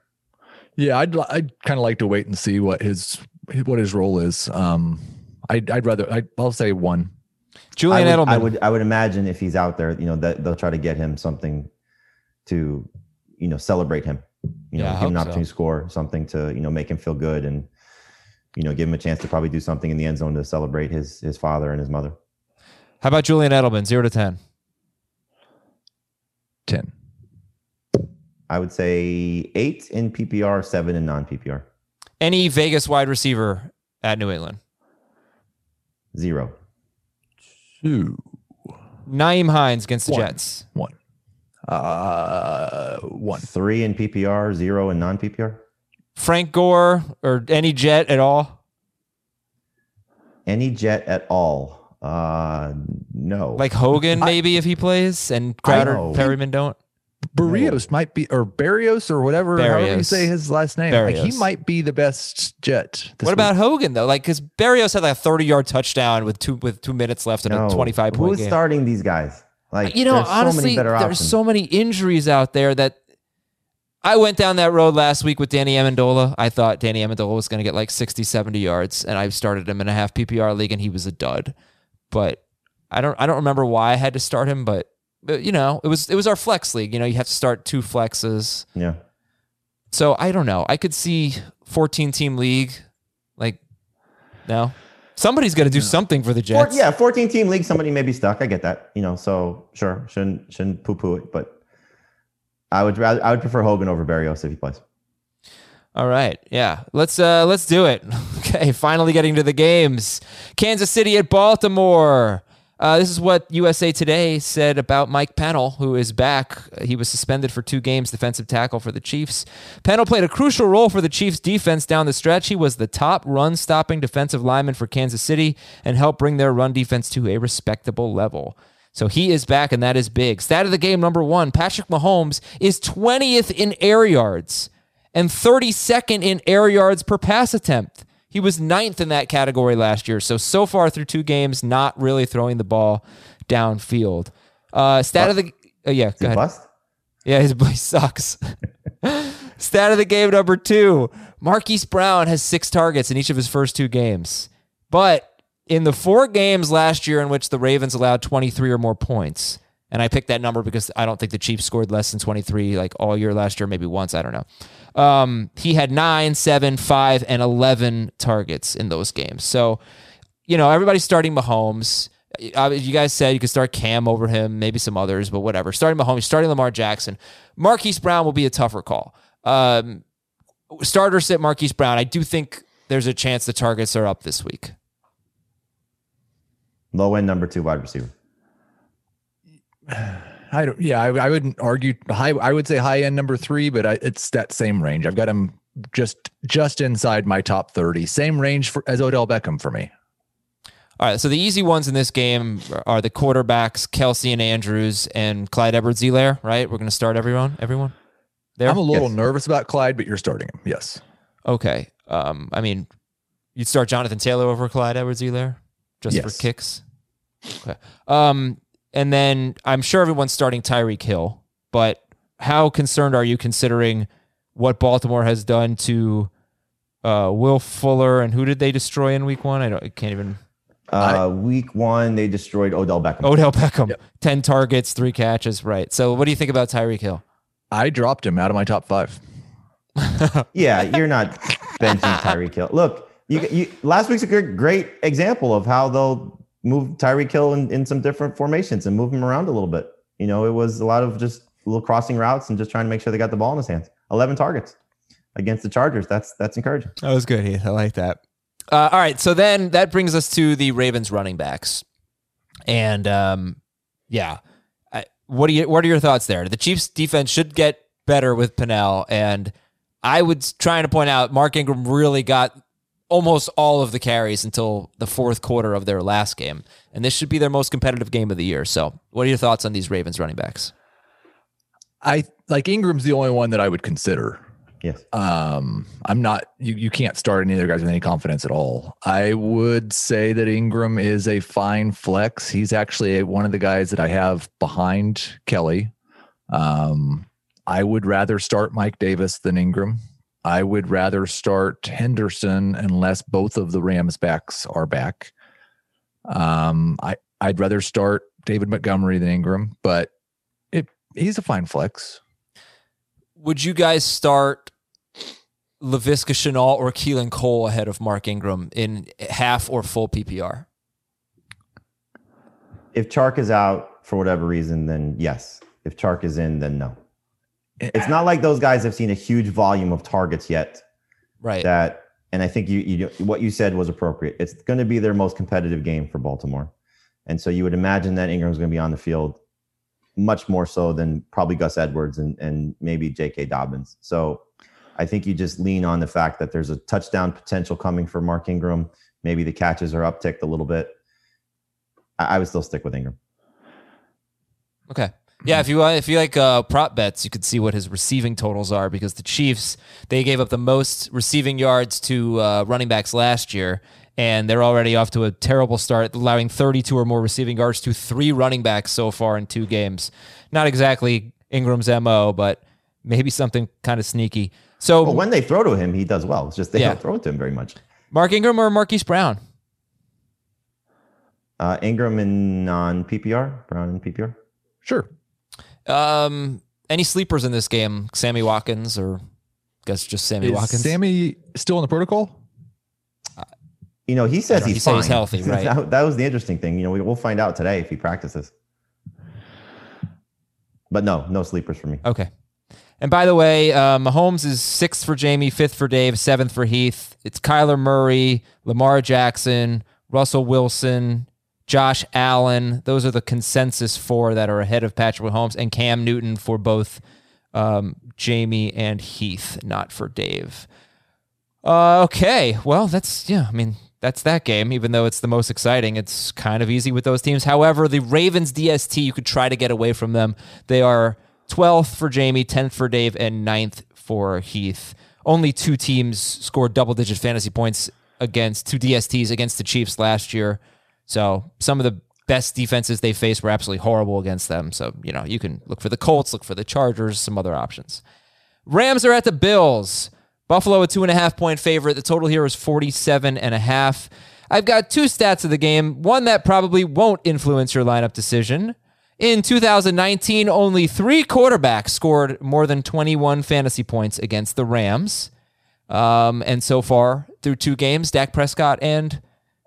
Yeah, I'd I'd kind of like to wait and see what his what his role is. Um, I'd I'd rather I, I'll say one. I Julian would, Edelman. I would I would imagine if he's out there, you know, that they'll try to get him something to, you know, celebrate him. You know, Yeah, give him an hope opportunity so. to score, something to, you know, make him feel good and, you know, give him a chance to probably do something in the end zone to celebrate his his father and his mother. How about Julian Edelman? Zero to 10. Ten. I would say eight in PPR, seven in non PPR. Any Vegas wide receiver at New England? Zero. Two, Nyheim Hines against the One. Jets. one, uh, one. Three in PPR, zero in non PPR. Frank Gore or any Jet at all? Any jet at all? Uh, no. Like Hogan, maybe if he plays, and Crowder, know. Perriman don't. Barrios might be, or Barrios, or whatever, however you say his last name. Like, he might be the best Jet. this What about. Hogan though? Like, because Barrios had like a thirty-yard touchdown with two with two minutes left in no. a twenty-five point Who's game. starting these guys? Like, you know, honestly, so there's options. so many injuries out there that I went down that road last week with Danny Amendola. I thought Danny Amendola was going to get like 60, 70 yards, and I started him in a half PPR league, and he was a dud. But I don't, I don't remember why I had to start him, but, but you know, it was, it was our flex league. You know, you have to start two flexes. yeah. So I don't know. I could see 14 team league, like, no. Somebody's going to do something for the Four, Jets. yeah, 14 team league, somebody may be stuck. I get that. You know, so sure, shouldn't shouldn't poo poo it, but I would rather I would prefer Hogan over Barrios if he plays. All right. Yeah. Let's uh let's do it. Okay, finally getting to the games. Kansas City at Baltimore. Uh, this is what USA Today said about Mike Pennel, who is back. He was suspended for two games, defensive tackle for the Chiefs. Pennel played a crucial role for the Chiefs' defense down the stretch. He was the top run stopping defensive lineman for Kansas City and helped bring their run defense to a respectable level. So he is back, and that is big. Stat of the game number one Patrick Mahomes is 20th in air yards and 32nd in air yards per pass attempt. He was ninth in that category last year. So, so far through two games, not really throwing the ball downfield. Uh, stat of the. Uh, yeah, go ahead. bust? Yeah, his boy sucks. Stat of the game number two Marquise Brown has six targets in each of his first two games. But in the four games last year in which the Ravens allowed 23 or more points, and I picked that number because I don't think the Chiefs scored less than 23 like all year last year, maybe once, I don't know. Um, he had nine, seven, five, and 11 targets in those games. So, you know, everybody's starting Mahomes. You guys said you could start Cam over him, maybe some others, but whatever. Starting Mahomes, starting Lamar Jackson. Marquise Brown will be a tougher call. Um, starter sit Marquise Brown. I do think there's a chance the targets are up this week. Low end number two wide receiver. I don't. Yeah, I, I wouldn't argue high. I would say high end number three, but I, it's that same range. I've got him just just inside my top thirty. Same range for as Odell Beckham for me. All right, so the easy ones in this game are the quarterbacks, Kelce and Andrews, and Clyde Edwards-Helaire. Right, we're going to start everyone. Everyone there. I'm a little Yes. nervous about Clyde, but you're starting him. Yes. Okay. Um, I mean, you'd start Jonathan Taylor over Clyde Edwards-Helaire just Yes. for kicks. Okay. Um, and then I'm sure everyone's starting Tyreek Hill, but how concerned are you considering what Baltimore has done to uh, Will Fuller and who did they destroy in Week One? I don't. I can't even. Uh, week one, they destroyed Odell Beckham. Odell Beckham, ten targets, three catches. Right. So, what do you think about Tyreek Hill? I dropped him out of my top five. Yeah, you're not benching Tyreek Hill. Look, you, you last week's a great, example of how they'll move Tyreek Hill in, in some different formations and move him around a little bit. You know, it was a lot of just little crossing routes and just trying to make sure they got the ball in his hands. Eleven targets against the Chargers. That's that's encouraging. That was good, Heath. I like that. Uh, all right, so then that brings us to the Ravens running backs, and um, yeah, I, what do you? What are your thoughts there? The Chiefs' defense should get better with Pennel, and I was trying to point out Mark Ingram really got almost all of the carries until the fourth quarter of their last game, and this should be their most competitive game of the year. So, what are your thoughts on these Ravens running backs? I like Ingram's the only one that I would consider. Yes. Um, I'm not you you can't start any of other guys with any confidence at all. I would say that Ingram is a fine flex. He's actually a, one of the guys that I have behind Kelley. Um, I would rather start Mike Davis than Ingram. I would rather start Henderson unless both of the Rams backs are back. Um, I I'd rather start David Montgomery than Ingram, but it he's a fine flex. Would you guys start Laviska Shenault or Keelan Cole ahead of Mark Ingram in half or full PPR? If Chark is out for whatever reason, then yes. If Chark is in, then no. It's not like those guys have seen a huge volume of targets yet. Right. That and I think you you what you said was appropriate. It's going to be their most competitive game for Baltimore, and so you would imagine that Ingram's going to be on the field much more so than probably Gus Edwards and and maybe J.K. Dobbins. So I think you just lean on the fact that there's a touchdown potential coming for Mark Ingram. Maybe the catches are upticked a little bit. I, I would still stick with Ingram. Okay. Yeah, if you uh, if you like uh, prop bets, you could see what his receiving totals are because the Chiefs they gave up the most receiving yards to uh, running backs last year, and they're already off to a terrible start, allowing 32 or more receiving yards to three running backs so far in two games. Not exactly Ingram's mo, but maybe something kind of sneaky. So well, when they throw to him, he does well. It's just they yeah. don't throw it to him very much. Mark Ingram or Marquise Brown? Uh, Ingram in non PPR, Brown in PPR. Sure. Um, any sleepers in this game? Sammy Watkins or I guess just Sammy Is Watkins? Sammy still in the protocol? You know, he says he's he fine. he's healthy, right? that, that, was the interesting thing. You know, we, we'll find out today if he practices. But no, no sleepers for me. Okay. And by the way, uh, Mahomes is sixth for Jamie, fifth for Dave, seventh for Heath. It's Kyler Murray, Lamar Jackson, Russell Wilson, Josh Allen. Those are the consensus four that are ahead of Patrick Mahomes and Cam Newton for both um, Jamie and Heath, not for Dave. Uh, okay, well, that's yeah. I mean, that's that game. Even though it's the most exciting, it's kind of easy with those teams. However, the Ravens DST, you could try to get away from them. They are 12th for Jamie, 10th for Dave, and 9th for Heath. Only two teams scored double digit fantasy points against two DSTs against the Chiefs last year. So some of the best defenses they faced were absolutely horrible against them. So, you know, you can look for the Colts, look for the Chargers, some other options. Rams are at the Bills. Buffalo, a two and a half point favorite. The total here is 47 and a half. I've got two stats of the game. One that probably won't influence your lineup decision. In 2019, only three quarterbacks scored more than 21 fantasy points against the Rams. Um, and so far, through two games, Dak Prescott and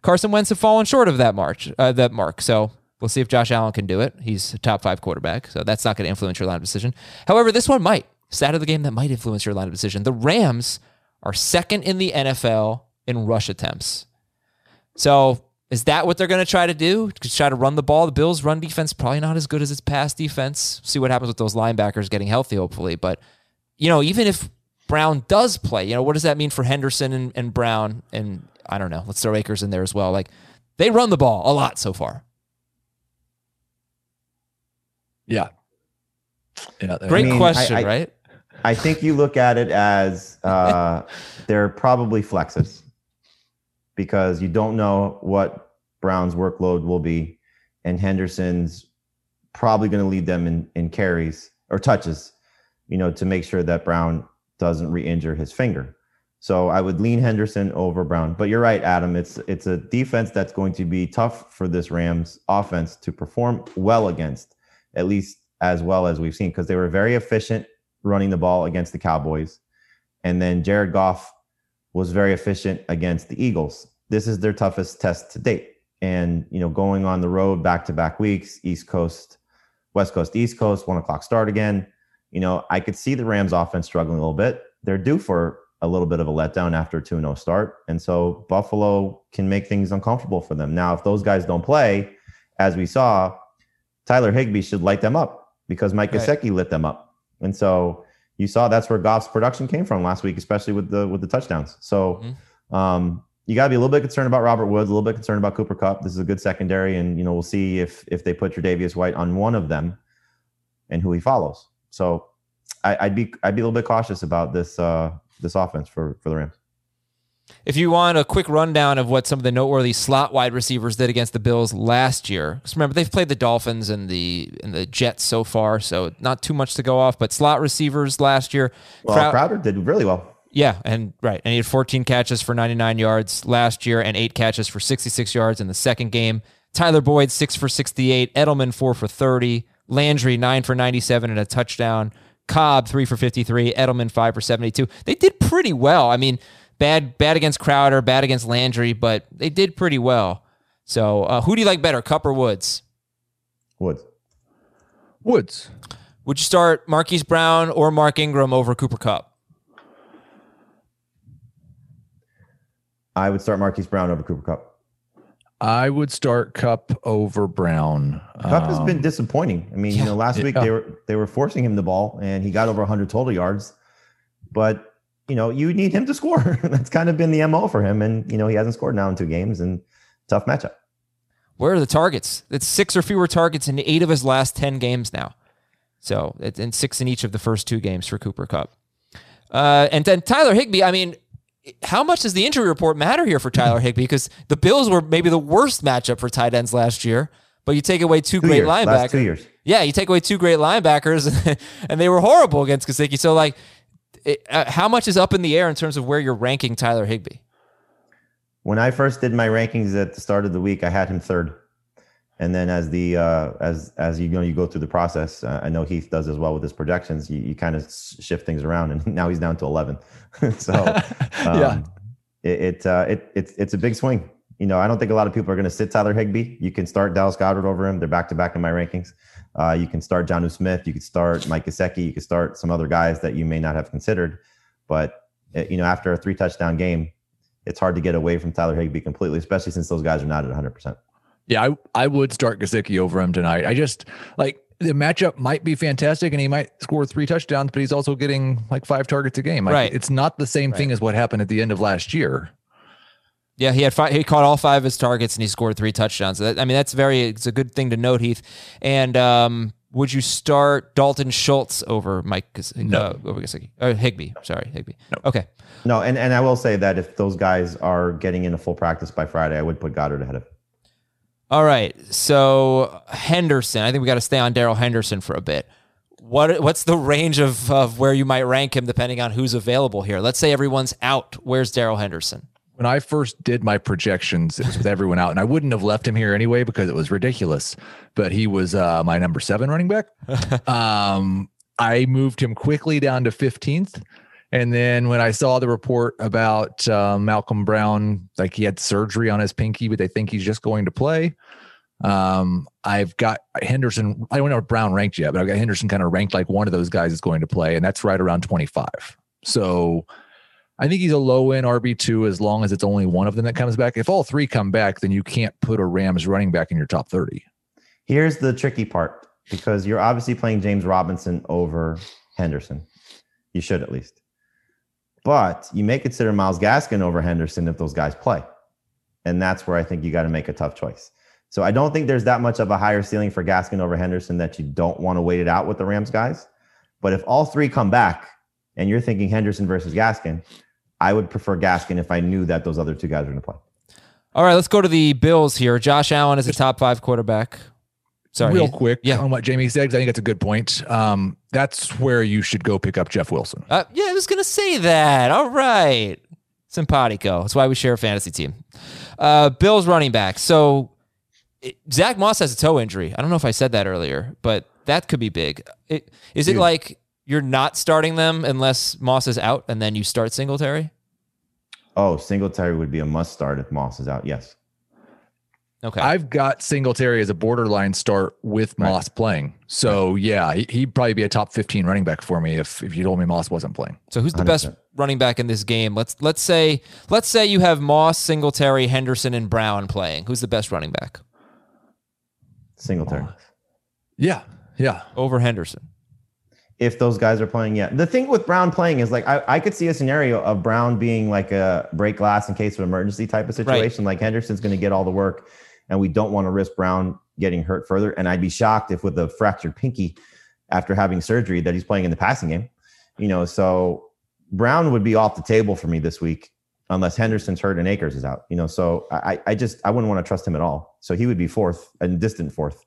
Carson Wentz have fallen short of that march, uh, that mark. So we'll see if Josh Allen can do it. He's a top five quarterback, so that's not going to influence your line of decision. However, this one might. Stat of the game that might influence your line of decision. The Rams are second in the NFL in rush attempts. So is that what they're going to try to do? To try to run the ball. The Bills' run defense probably not as good as its past defense. See what happens with those linebackers getting healthy, hopefully. But you know, even if Brown does play, you know, what does that mean for Henderson and, and Brown and I don't know. Let's throw Akers in there as well. Like they run the ball a lot so far. Yeah. Yeah. Great I mean, question, I, I, right? I think you look at it as uh, they're probably flexes because you don't know what Brown's workload will be, and Henderson's probably going to lead them in, in carries or touches, you know, to make sure that Brown doesn't re-injure his finger. So I would lean Henderson over Brown. But you're right, Adam. It's it's a defense that's going to be tough for this Rams offense to perform well against, at least as well as we've seen, because they were very efficient running the ball against the Cowboys. And then Jared Goff was very efficient against the Eagles. This is their toughest test to date. And you know, going on the road back to back weeks, East Coast, West Coast, East Coast, one o'clock start again. You know, I could see the Rams offense struggling a little bit. They're due for a little bit of a letdown after a 2 0 start. And so Buffalo can make things uncomfortable for them. Now, if those guys don't play, as we saw, Tyler Higbee should light them up because Mike right. Gesicki lit them up. And so you saw that's where Goff's production came from last week, especially with the with the touchdowns. So mm-hmm. um, you got to be a little bit concerned about Robert Woods, a little bit concerned about Cooper Kupp. This is a good secondary, and you know we'll see if if they put Tre'Davious White on one of them and who he follows. So I, would be I'd be a little bit cautious about this uh, this offense for for the Rams. If you want a quick rundown of what some of the noteworthy slot wide receivers did against the Bills last year, because remember they've played the Dolphins and the and the Jets so far, so not too much to go off. But slot receivers last year, well, Crow- Crowder did really well. Yeah, and right, and he had 14 catches for 99 yards last year, and eight catches for 66 yards in the second game. Tyler Boyd six for 68, Edelman four for 30, Landry nine for 97 and a touchdown. Cobb three for 53, Edelman five for 72. They did pretty well. I mean, bad bad against Crowder, bad against Landry, but they did pretty well. So, uh, who do you like better, Kupp or Woods? Woods. Woods. Would you start Marquise Brown or Mark Ingram over Cooper Kupp? I would start Marquise Brown over Cooper Kupp. I would start Kupp over Brown. Kupp has been Um, disappointing. I mean, you know, last week Yeah. they were they were forcing him the ball, and he got over 100 total yards. But you know, you need him to score. That's kind of been the mo for him, and you know, he hasn't scored now in two games, and tough matchup. Where are the targets? It's six or fewer targets in eight of his last 10 games now. So, it's and six in each of the first two games for Cooper Kupp. Uh, and then Tyler Higbee, I mean, how much does the injury report matter here for Tyler Higbee? Because the Bills were maybe the worst matchup for tight ends last year, but you take away two, Two great years, linebackers. two years. Yeah, you take away two great linebackers, and they were horrible against Gesicki. So, like, it, uh, how much is up in the air in terms of where you're ranking Tyler Higbee? When I first did my rankings at the start of the week, I had him third, and then as the uh, as as you know you go through the process, uh, I know Heath does as well with his projections. You, you kind of shift things around, and now he's down to 11. so um, Yeah. it it, uh, it it's it's a big swing. You know, I don't think a lot of people are going to sit Tyler Higbee. You can start Dallas Goedert over him. They're back to back in my rankings. Uh, you can start Jonnu Smith. You could start Mike Gesicki. You could start some other guys that you may not have considered. But uh, you know, after a three touchdown game, it's hard to get away from Tyler Higbee completely, especially since those guys are not at 100. percent Yeah, I, I would start Gesicki over him tonight. I just like the matchup might be fantastic and he might score three touchdowns, but he's also getting like five targets a game. Like, Right. It's not the same thing as what happened at the end of last year. Yeah, he had five, he caught all five of his targets and he scored three touchdowns. I mean, that's very it's a good thing to note, Heath. And um, would you start Dalton Schultz over Mike Gas- No. uh, over Gesicki? or Higbee? Sorry, Higbee. No. Okay, No, and and I will say that if those guys are getting into full practice by Friday, I would put Goedert ahead of. All right. So Henderson, I think we got to stay on Darrell Henderson for a bit. What what's the range of of where you might rank him depending on who's available here? Let's say everyone's out. Where's Darrell Henderson? When I first did my projections, it was with everyone out, and I wouldn't have left him here anyway because it was ridiculous. But he was uh, my number seven running back. um, I moved him quickly down to 15th. And then when I saw the report about uh, Malcolm Brown, like he had surgery on his pinky, but they think he's just going to play. Um, I've got Henderson. I don't know if Brown ranked yet, but I've got Henderson kind of ranked like one of those guys is going to play, and that's right around 25. So I think he's a low end RB2 as long as it's only one of them that comes back. If all three come back, then you can't put a Rams running back in your top 30. Here's the tricky part because you're obviously playing James Robinson over Henderson. You should at least. But you may consider Myles Gaskin over Henderson if those guys play. And that's where I think you got to make a tough choice. So I don't think there's that much of a higher ceiling for Gaskin over Henderson that you don't want to wait it out with the Rams guys. But if all three come back and you're thinking Henderson versus Gaskin, I would prefer Gaskin if I knew that those other two guys were going to play. All right, let's go to the Bills here. Josh Allen is a top five quarterback. Sorry, Real quick Yeah. on what Jamie said, 'cause I think that's a good point. Um, that's where you should go pick up Jeff Wilson. Uh, yeah, I was gonna say that. All right, simpatico. That's why we share a fantasy team. Uh, Bills running back. So it, Zack Moss has a toe injury. I don't know if I said that earlier, but that could be big. It, is it Dude. like you're not starting them unless Moss is out, and then you start Singletary? Oh, Singletary would be a must start if Moss is out. Yes. Okay. I've got Singletary as a borderline start with Right. Moss playing. So yeah, he, he'd probably be a top 15 running back for me if, if you told me Moss wasn't playing. So who's the best 100%. running back in this game? Let's let's say let's say you have Moss, Singletary, Henderson, and Brown playing. Who's the best running back Singletary. Yeah. Yeah. over Henderson? if those guys are playing. Yeah. The thing with Brown playing is like I, I could see a scenario of Brown being like a break glass in case of emergency type of situation. Like Henderson's going to get all the work, and we don't want to risk Brown getting hurt further. And I'd be shocked if with a fractured pinky after having surgery that he's playing in the passing game. You know, so Brown would be off the table for me this week unless Henderson's hurt and Akers is out. You know, so I I just I wouldn't want to trust him at all. So he would be fourth and distant fourth.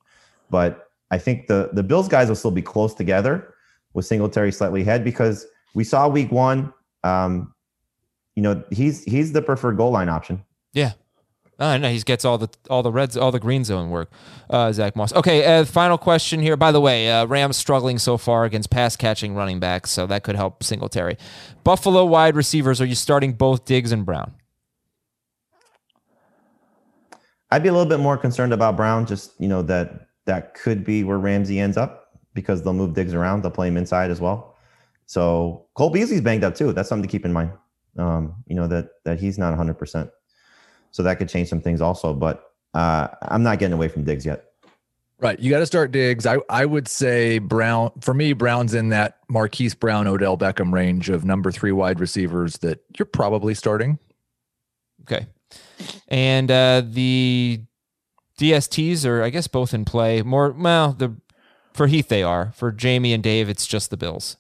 But I think the the Bills guys will still be close together with Singletary slightly ahead because we saw week one. Um, you know, he's he's the preferred goal line option. Yeah. Oh, no, he gets all the all the reds, all the green zone work. Uh, Zack Moss. Okay, uh, final question here. By the way, uh, Rams struggling so far against pass catching running backs, so that could help Singletary. Buffalo wide receivers. Are you starting both Diggs and Brown? I'd be a little bit more concerned about Brown. Just you know that that could be where Ramsey ends up. because they'll move Diggs around. They'll play him inside as well. So Cole Beasley's banged up too. That's something to keep in mind. Um, you know that that he's not 100. percent So that could change some things also. But uh, I'm not getting away from Diggs yet. Right. You got to start Diggs. I, I would say Brown, for me, Brown's in that Marquise Brown, Odell Beckham range of number three wide receivers that you're probably starting. Okay. And uh, the DSTs are, I guess, both in play. More, well, the for Heath they are. For Jamie and Dave, it's just the Bills.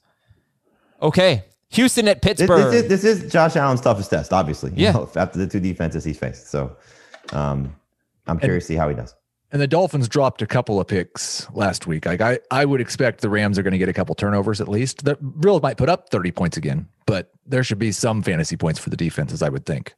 Okay. Houston at Pittsburgh. this is, this is Josh Allen's toughest test, obviously. you Yeah. know, after the two defenses he's faced. So um, I'm curious to see how he does. And the Dolphins dropped a couple of picks last week. Like I, I would expect the Rams are going to get a couple turnovers at least. The Bills might put up 30 points again, but there should be some fantasy points for the defenses, I would think.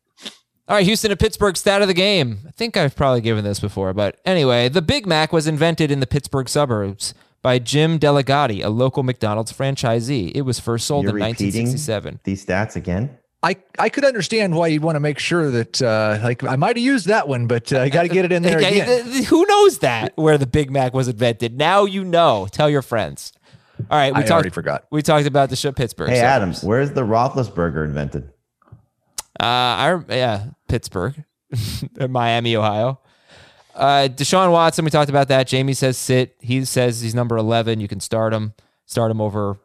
All right, Houston at Pittsburgh, stat of the game. I think I've probably given this before, but anyway, the Big Mac was invented in the Pittsburgh suburbs by Jim Delligatti, a local McDonald's franchisee. It was first sold You're in repeating 1967. these stats again. I, I could understand why you'd want to make sure that uh, like I might have used that one, but uh, I got to get it in there Okay, again. th- th- who knows that where the Big Mac was invented? Now you know. Tell your friends. All right, we I talked. already forgot. We talked about the show Pittsburgh. Hey, Adam, suburbs. where's the Roethlisberger invented? Uh, I yeah, Pittsburgh, Miami, Ohio. Uh, Deshaun Watson, we talked about that. Jamie says sit. He says he's number eleven. You can start him. Start him over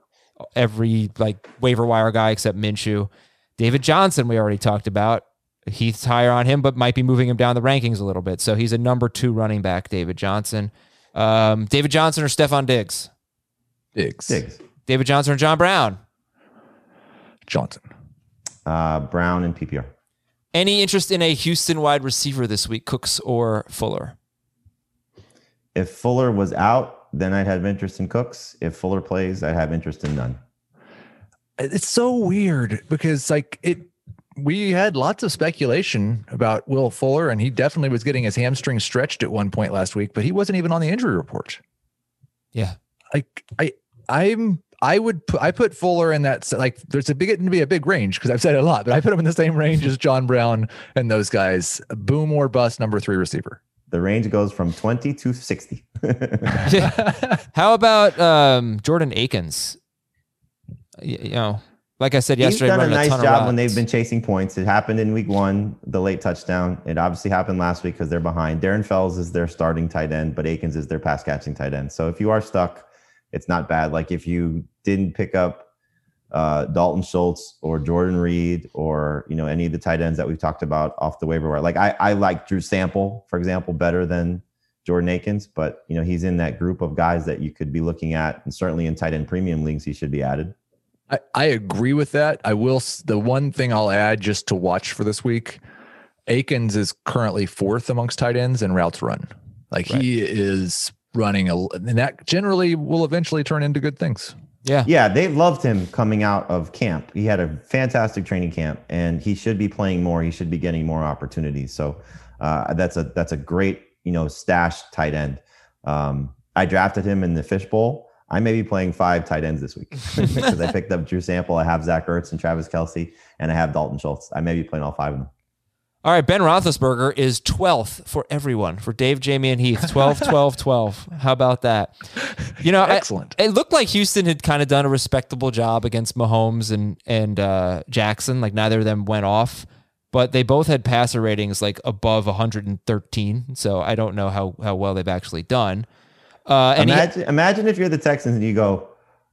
every like waiver wire guy except Minshew. David Johnson, we already talked about. Heath's higher on him, but might be moving him down the rankings a little bit. So he's a number two running back. David Johnson. Um, David Johnson or Stefon Diggs. Diggs. Diggs, David Johnson or John Brown. Johnson. uh, Brown, and PPR. Any interest in a Houston wide receiver this week, Cooks or Fuller? If Fuller was out, then I'd have interest in Cooks. If Fuller plays, I'd have interest in none. It's so weird because like it we had lots of speculation about Will Fuller and he definitely was getting his hamstring stretched at one point last week, but he wasn't even on the injury report. Yeah. Like I I'm I would put I put Fuller in that like there's a big to be a big range because I've said it a lot, but I put him in the same range as John Brown and those guys. Boom or bust number three receiver. The range goes from 20 to 60. How about um, Jordan Akins? Y- You, know, like I said He's yesterday, done a nice ton of job when they've been chasing points. It happened in week one, the late touchdown. It obviously happened last week because they're behind. Darren Fells is their starting tight end, but Akins is their pass catching tight end. So if you are stuck, it's not bad. Like if you didn't pick up uh, Dalton Schultz or Jordan Reed or you know any of the tight ends that we've talked about off the waiver wire. Like I, I like Drew Sample, for example, better than Jordan Akins, but you know he's in that group of guys that you could be looking at, and certainly in tight end premium leagues, he should be added. I, I agree with that. I will. The one thing I'll add just to watch for this week, Akins is currently fourth amongst tight ends in routes run. Like he is running a, and that generally will eventually turn into good things. yeah. Yeah, they loved him coming out of camp. He had a fantastic training camp, and he should be playing more. He should be getting more opportunities. So uh, that's a that's a great you know stash tight end. Um, I drafted him in the fishbowl. I may be playing five tight ends this week because I picked up Drew Sample. I have Zach Ertz and Travis Kelce, and I have Dalton Schultz. I may be playing all five of them. All right, Ben Roethlisberger is 12th for everyone, for Dave, Jamie, and Heath. 12, 12, 12. How about that? You know, I- Excellent. it looked like Houston had kind of done a respectable job against Mahomes and and uh, Jackson. Like neither of them went off, but they both had passer ratings like above 113. So I don't know how how well they've actually done. Uh, and he- imagine, imagine if you're the Texans and you go,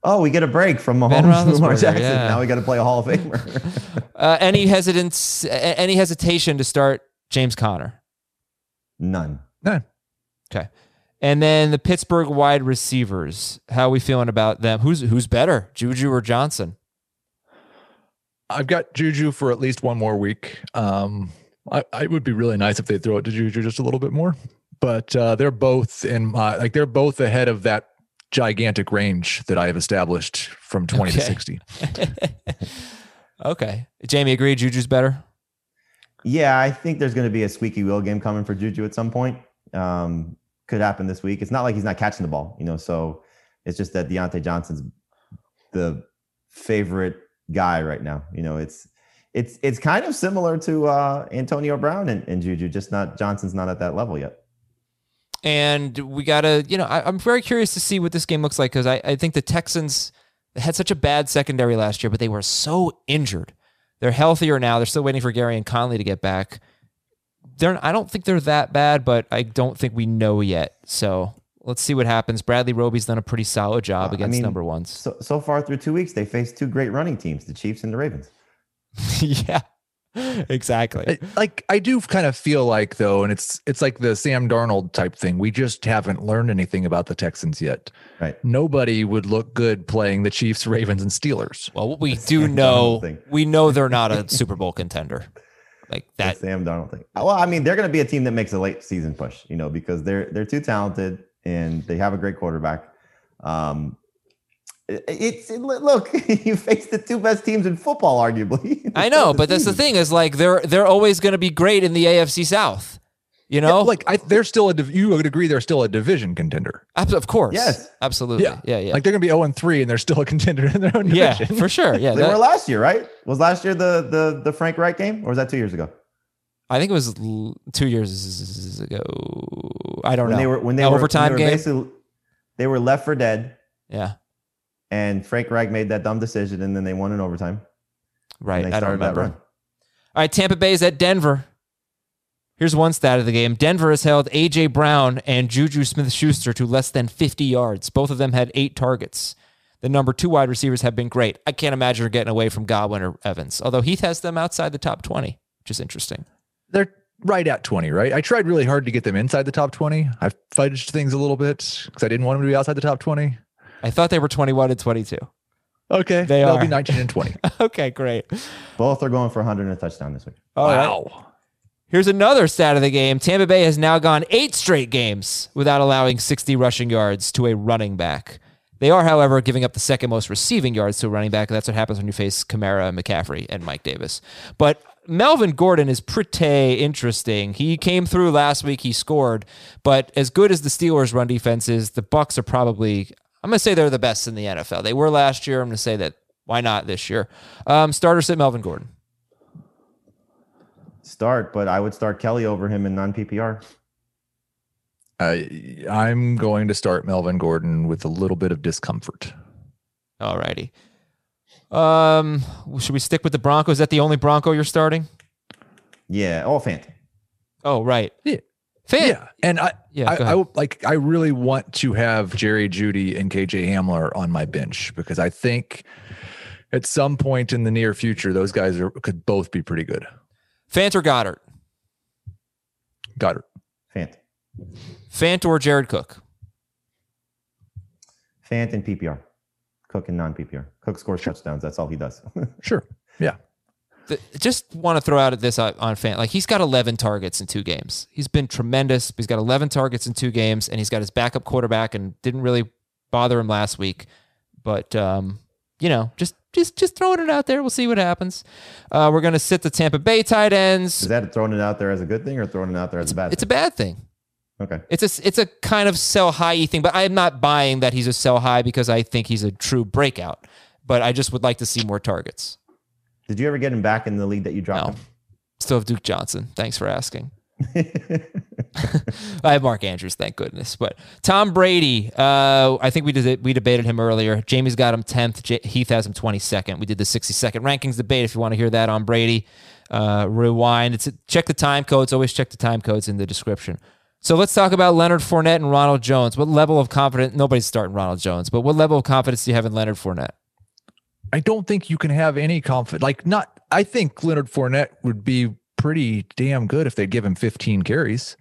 "Oh, we get a break from Ben Mahomes and Lamar Jackson. yeah. Now we got to play a Hall of Famer." uh, any hesitance, any hesitation to start James Conner? None. None. Okay. And then the Pittsburgh wide receivers. How are we feeling about them? Who's who's better, Juju or Johnson? I've got Juju for at least one more week. Um, I, I would be really nice if they throw it to Juju just a little bit more, but uh, they're both in my like they're both ahead of that gigantic range that I have established from 20 to 60. Okay. Jamie agree Juju's better. Yeah, I think there's going to be a squeaky wheel game coming for Juju at some point. Um, could happen this week. It's not like he's not catching the ball, you know. So it's just that Diontae Johnson's the favorite guy right now. You know, it's it's it's kind of similar to uh, Antonio Brown and, and Juju, just not Johnson's not at that level yet. And we got to, you know, I, I'm very curious to see what this game looks like because I, I think the Texans had such a bad secondary last year, but they were so injured. They're healthier now. They're still waiting for Gary and Conley to get back. They're, I don't think they're that bad, but I don't think we know yet. So let's see what happens. Bradley Roby's done a pretty solid job uh, I against mean, number ones. So so far through two weeks, they faced two great running teams, the Chiefs and the Ravens. yeah, exactly. Like I do kind of feel like though, and it's it's like the Sam Darnold type thing. We just haven't learned anything about the Texans yet. Right. Nobody would look good playing the Chiefs, Ravens, and Steelers. Well, what we do Sam know, we know they're not a Super Bowl contender. Like The that. Sam Darnold thing. Well, I mean, they're going to be a team that makes a late season push, you know, because they're they're too talented and they have a great quarterback. Um, it- it's it, look, you face the two best teams in football, arguably. I know, but that's the thing is like they're they're always going to be great in the AFC South. You know, like I, they're still a. You would agree they're still a division contender. Of course, Yes. absolutely, yeah, yeah, yeah, Like they're gonna be zero and three, and they're still a contender in their own division yeah, for sure. Yeah, They that- were last year, right? Was last year the the the Frank Reich game, or was that two years ago? I think it was l- two years ago. I don't when know. they were when they were overtime they were game. basically they were left for dead, yeah, and Frank Reich made that dumb decision, and then they won in overtime. right. they I don't started that remember. run. All right, Tampa Bay is at Denver. Here's one stat of the game. Denver has held A.J. Brown and Juju Smith Schuster to less than 50 yards. Both of them had eight targets. The number two wide receivers have been great. I can't imagine they're getting away from Godwin or Evans, although Heath has them outside the top 20, which is interesting. They're right at twenty, right? I tried really hard to get them inside the top twenty. I fudged things a little bit because I didn't want them to be outside the top twenty. I thought they were 21 and 22. Okay, They they'll are. be nineteen and twenty. okay, great. Both are going for 100 and a touchdown this week. All right. wow. Here's another stat of the game. Tampa Bay has now gone eight straight games without allowing 60 rushing yards to a running back. They are, however, giving up the second most receiving yards to a running back. That's what happens when you face Kamara, McCaffrey, and Mike Davis. But Melvin Gordon is pretty interesting. He came through last week. He scored, but as good as the Steelers' run defense is, the Bucs are probably. I'm going to say they're the best in the NFL. They were last year. I'm going to say that. Why not this year? Um, starter sit Melvin Gordon. Start, but I would start Kelley over him in non PPR. I I'm going to start Melvin Gordon with a little bit of discomfort. Alrighty. Um, should we stick with the Broncos? Is that the only Bronco you're starting? Yeah. Oh, Fant. Oh, right. Yeah. Fant. Yeah, and I, Yeah, I, I like, I really want to have Jerry Jeudy and KJ Hamler on my bench because I think at some point in the near future, those guys are could both be pretty good. Fant or Goedert? Got it. Fant. Fant or Jared Cook? Fant and PPR. Cook and non PPR. Cook scores touchdowns. That's all he does. Sure. Yeah. The, just want to throw out at this on Fant. Like he's got 11 targets in two games. He's been tremendous. He's got 11 targets in two games, and he's got his backup quarterback, and didn't really bother him last week. But um, you know, just just just throwing it out there. We'll see what happens. Uh, we're gonna sit the Tampa Bay tight ends. Is that throwing it out there as a good thing or throwing it out there as a bad thing? It's a bad thing. okay. It's a it's a kind of sell high thing, but I'm not buying that he's a sell high because I think he's a true breakout. But I just would like to see more targets. Did you ever get him back in the league that you dropped? No, dropped still have Duke Johnson. Thanks for asking. I have Mark Andrews, thank goodness. But Tom Brady, uh, I think we did we debated him earlier. Jamie's got him tenth. J- Heath has him twenty second. We did the sixty second rankings debate. If you want to hear that on Brady, uh, rewind. It's check the time codes. Always check the time codes in the description. So let's talk about Leonard Fournette and Ronald Jones. What level of confidence? Nobody's starting Ronald Jones, but what level of confidence do you have in Leonard Fournette? I don't think you can have any confidence. Like, not, I think Leonard Fournette would be pretty damn good if they'd give him 15 carries.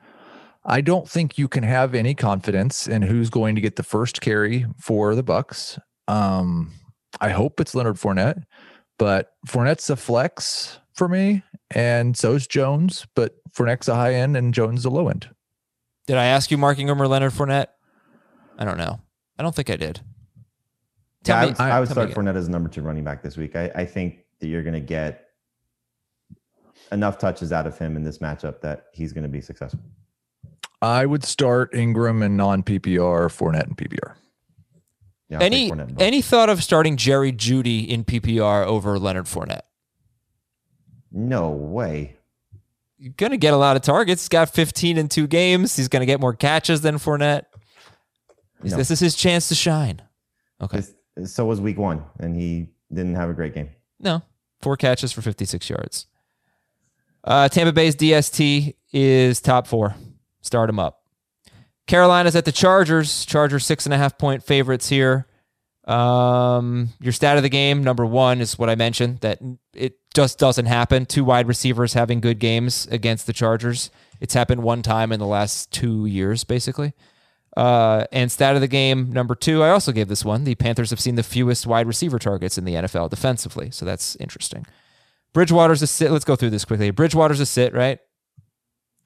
I don't think you can have any confidence in who's going to get the first carry for the Bucs. Um, I hope it's Leonard Fournette, but Fournette's a flex for me, and so's Jones. But Fournette's a high end, and Jones a low end. Did I ask you Mark Ingram or Leonard Fournette? I don't know. I don't think I did. Tell yeah, I me- would, I would start again. Fournette as number two running back this week. I, I think that you're going to get enough touches out of him in this matchup that he's going to be successful. I would start Ingram and non PPR, Fournette and PPR. Yeah, Any Fournette in both. any thought of starting Jerry Jeudy in PPR over Leonard Fournette? no way. You're going to get a lot of targets. He's got 15 in two games. He's going to get more catches than Fournette. No. This is his chance to shine. Okay. This- so was week one, and he didn't have a great game. No, four catches for 56 yards. Uh, Tampa Bay's DST is top four. Start him up. Carolina's at the Chargers. Chargers six and a half point favorites here. Um, your stat of the game, number one, is what I mentioned that it just doesn't happen. Two wide receivers having good games against the Chargers. It's happened one time in the last two years, basically. Uh, and stat of the game number two, I also gave this one. The Panthers have seen the fewest wide receiver targets in the NFL defensively, so that's interesting. Bridgewater's a sit. Let's go through this quickly. Bridgewater's a sit, right?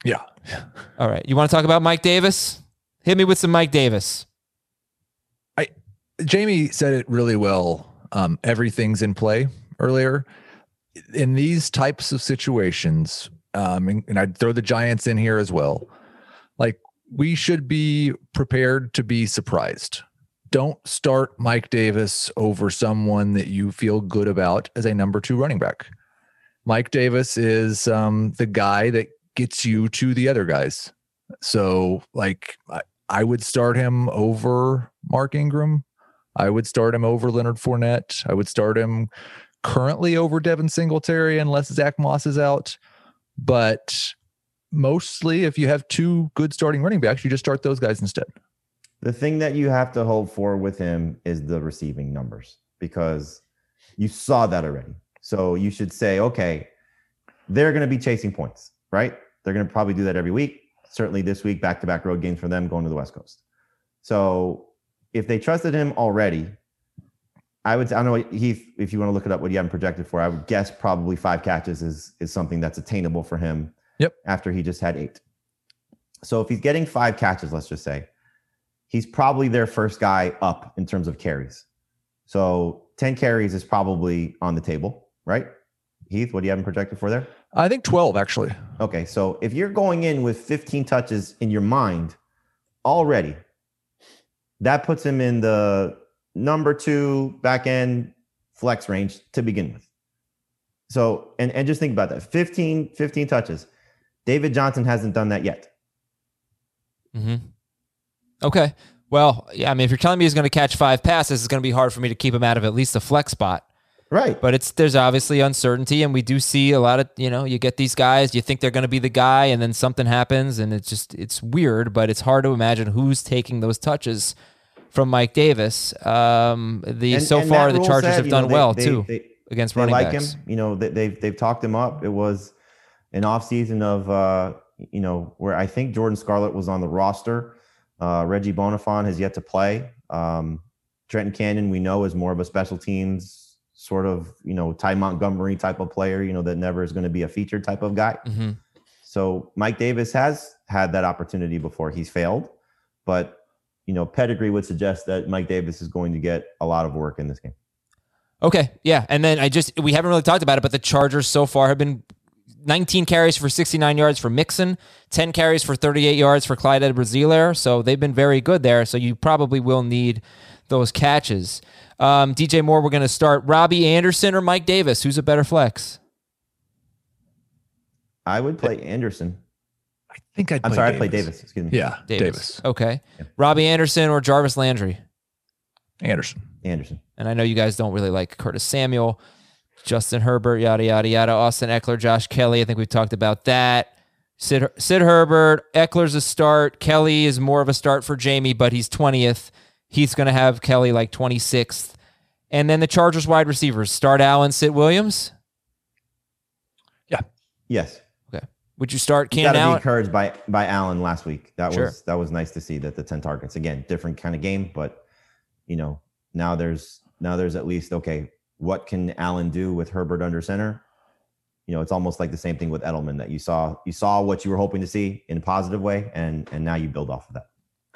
Yeah. All right. You want to talk about Mike Davis? Hit me with some Mike Davis. I Jamie said it really well. Um, everything's in play earlier. In these types of situations, um, and, and I'd throw the Giants in here as well. We should be prepared to be surprised. Don't start Mike Davis over someone that you feel good about as a number two running back. Mike Davis is um, the guy that gets you to the other guys. So, like, I, I would start him over Mark Ingram. I would start him over Leonard Fournette. I would start him currently over Devin Singletary unless Zack Moss is out. But mostly, if you have two good starting running backs, you just start those guys instead. The thing that you have to hold for with him is the receiving numbers because you saw that already. So you should say, okay, they're going to be chasing points, right? They're going to probably do that every week. Certainly this week, back to back road games for them going to the West Coast. So if they trusted him already, I would. I don't know, Heath. If you want to look it up, what you haven't projected for, I would guess probably five catches is is something that's attainable for him. Yep. After he just had eight. So if he's getting five catches, let's just say, he's probably their first guy up in terms of carries. So 10 carries is probably on the table, right? Heath, what do you have him projected for there? I think 12, actually. Okay, so if you're going in with 15 touches in your mind already, that puts him in the number two back end flex range to begin with. So, and, and just think about that 15, 15 touches. David Johnson hasn't done that yet. Mm-hmm. Okay. Well, yeah. I mean, if you're telling me he's going to catch five passes, it's going to be hard for me to keep him out of at least the flex spot. Right. But it's there's obviously uncertainty, and we do see a lot of you know you get these guys, you think they're going to be the guy, and then something happens, and it's just it's weird. But it's hard to imagine who's taking those touches from Mike Davis. Um, the And- so and far the Chargers said, have done know, they- well they- too they- against they running like backs. him. You know, they, they've they've talked him up. It was an off season of uh, you know where I think Jordan Scarlett was on the roster. Uh, Reggie Bonnafon has yet to play. Um, Trenton Cannon, we know, is more of a special teams sort of you know Ty Montgomery type of player. You know that never is going to be a featured type of guy. hmm So Mike Davis has had that opportunity before. He's failed, but you know pedigree would suggest that Mike Davis is going to get a lot of work in this game. Okay, yeah, and then I just we haven't really talked about it, but the Chargers so far have been 19 carries for 69 yards for Mixon, 10 carries for 38 yards for Clyde Edwards-Helaire. So they've been very good there. So you probably will need those catches. Um, DJ Moore, we're going to start Robbie Anderson or Mike Davis. Who's a better flex? I would play Anderson. I think I'd I'm play sorry, I play Davis. Excuse me. Yeah, Davis. Okay. Robbie Anderson or Jarvis Landry. Anderson. Anderson. And I know you guys don't really like Curtis Samuel, Justin Herbert, yada, yada, yada. Austin Ekeler, Josh Kelley. I think we've talked about that. Sid, Sid Herbert, Ekeler's a start. Kelley is more of a start for Jamie, but he's 20th. He's going to have Kelley like 26th. And then the Chargers wide receivers start Allen, Sit Williams. Yeah. Yes. Okay. Would you start You got to be encouraged by by Allen last week. That Sure. was that was nice to see that the 10 targets. Again, different kind of game, but you know, now there's now there's at least okay, what can Allen do with Herbert under center? You know, it's almost like the same thing with Edelman that you saw you saw what you were hoping to see in a positive way and and now you build off of that.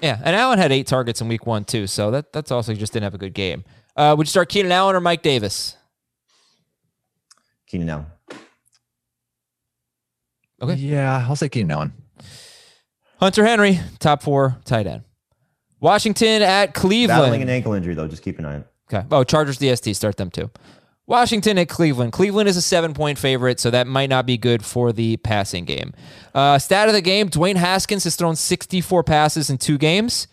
Yeah. And Allen had eight targets in week one, too. So that, that's also he just didn't have a good game. Uh, would you start Keenan Allen or Mike Davis? Keenan Allen. Okay. Yeah, I'll say Keenan Allen. Hunter Henry, top four tight end. Washington at Battling an Cleveland. ankle injury though, just keep an eye on it. Okay. Oh, Chargers DST, start them too. Washington at Cleveland. Cleveland is a seven point favorite, so that might not be good for the passing game. Uh, stat of the game Dwayne Haskins has thrown 64 passes in two games.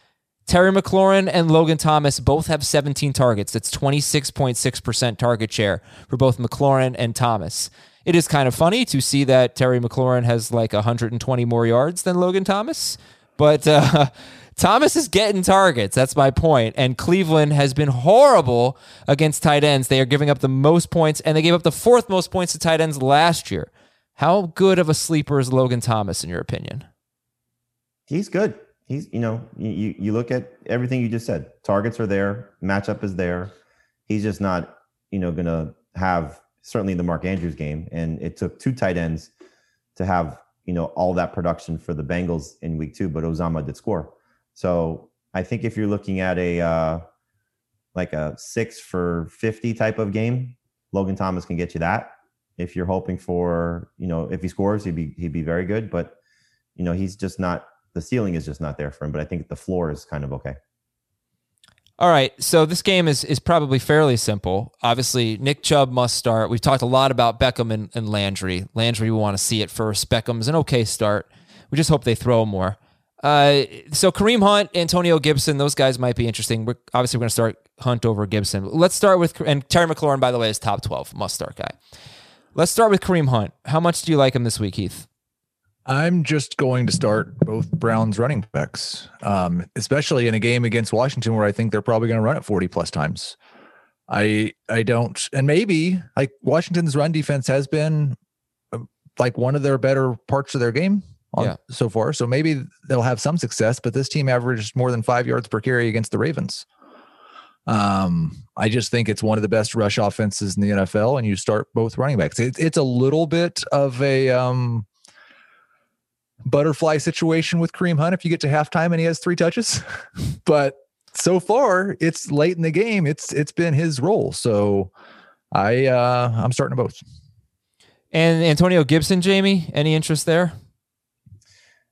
Terry McLaurin and Logan Thomas both have 17 targets. That's 26.6% target share for both McLaurin and Thomas. It is kind of funny to see that Terry McLaurin has like 120 more yards than Logan Thomas, but uh, Thomas is getting targets. That's my point. And Cleveland has been horrible against tight ends. They are giving up the most points, and they gave up the fourth most points to tight ends last year. How good of a sleeper is Logan Thomas, in your opinion? He's good. He's, you know, you, you look at everything you just said. Targets are there, matchup is there. He's just not, you know, going to have certainly the Mark Andrews game. And it took two tight ends to have, you know, all that production for the Bengals in week two, but Uzomah did score. So I think if you're looking at a uh, like a six for 50 type of game, Logan Thomas can get you that. If you're hoping for, you know, if he scores, he'd be he'd be very good. But you know, he's just not the ceiling is just not there for him. But I think the floor is kind of okay. All right, so this game is is probably fairly simple. Obviously, Nick Chubb must start. We've talked a lot about Beckham and, and Landry. Landry, we want to see it first. Beckham's an okay start. We just hope they throw more. Uh, so Kareem Hunt, Antonio Gibson, those guys might be interesting. We're obviously we're going to start Hunt over Gibson. Let's start with and Terry McLaurin, by the way, is top twelve must start guy. Let's start with Kareem Hunt. How much do you like him this week, Heath? I'm just going to start both Browns running backs, um, especially in a game against Washington where I think they're probably going to run it 40 plus times. I I don't, and maybe like Washington's run defense has been uh, like one of their better parts of their game on, yeah. so far. So maybe they'll have some success, but this team averaged more than five yards per carry against the Ravens. Um, I just think it's one of the best rush offenses in the NFL, and you start both running backs. It, it's a little bit of a um, butterfly situation with Kareem Hunt if you get to halftime and he has three touches, but so far it's late in the game. It's it's been his role, so I uh, I'm starting both. And Antonio Gibson, Jamie, any interest there?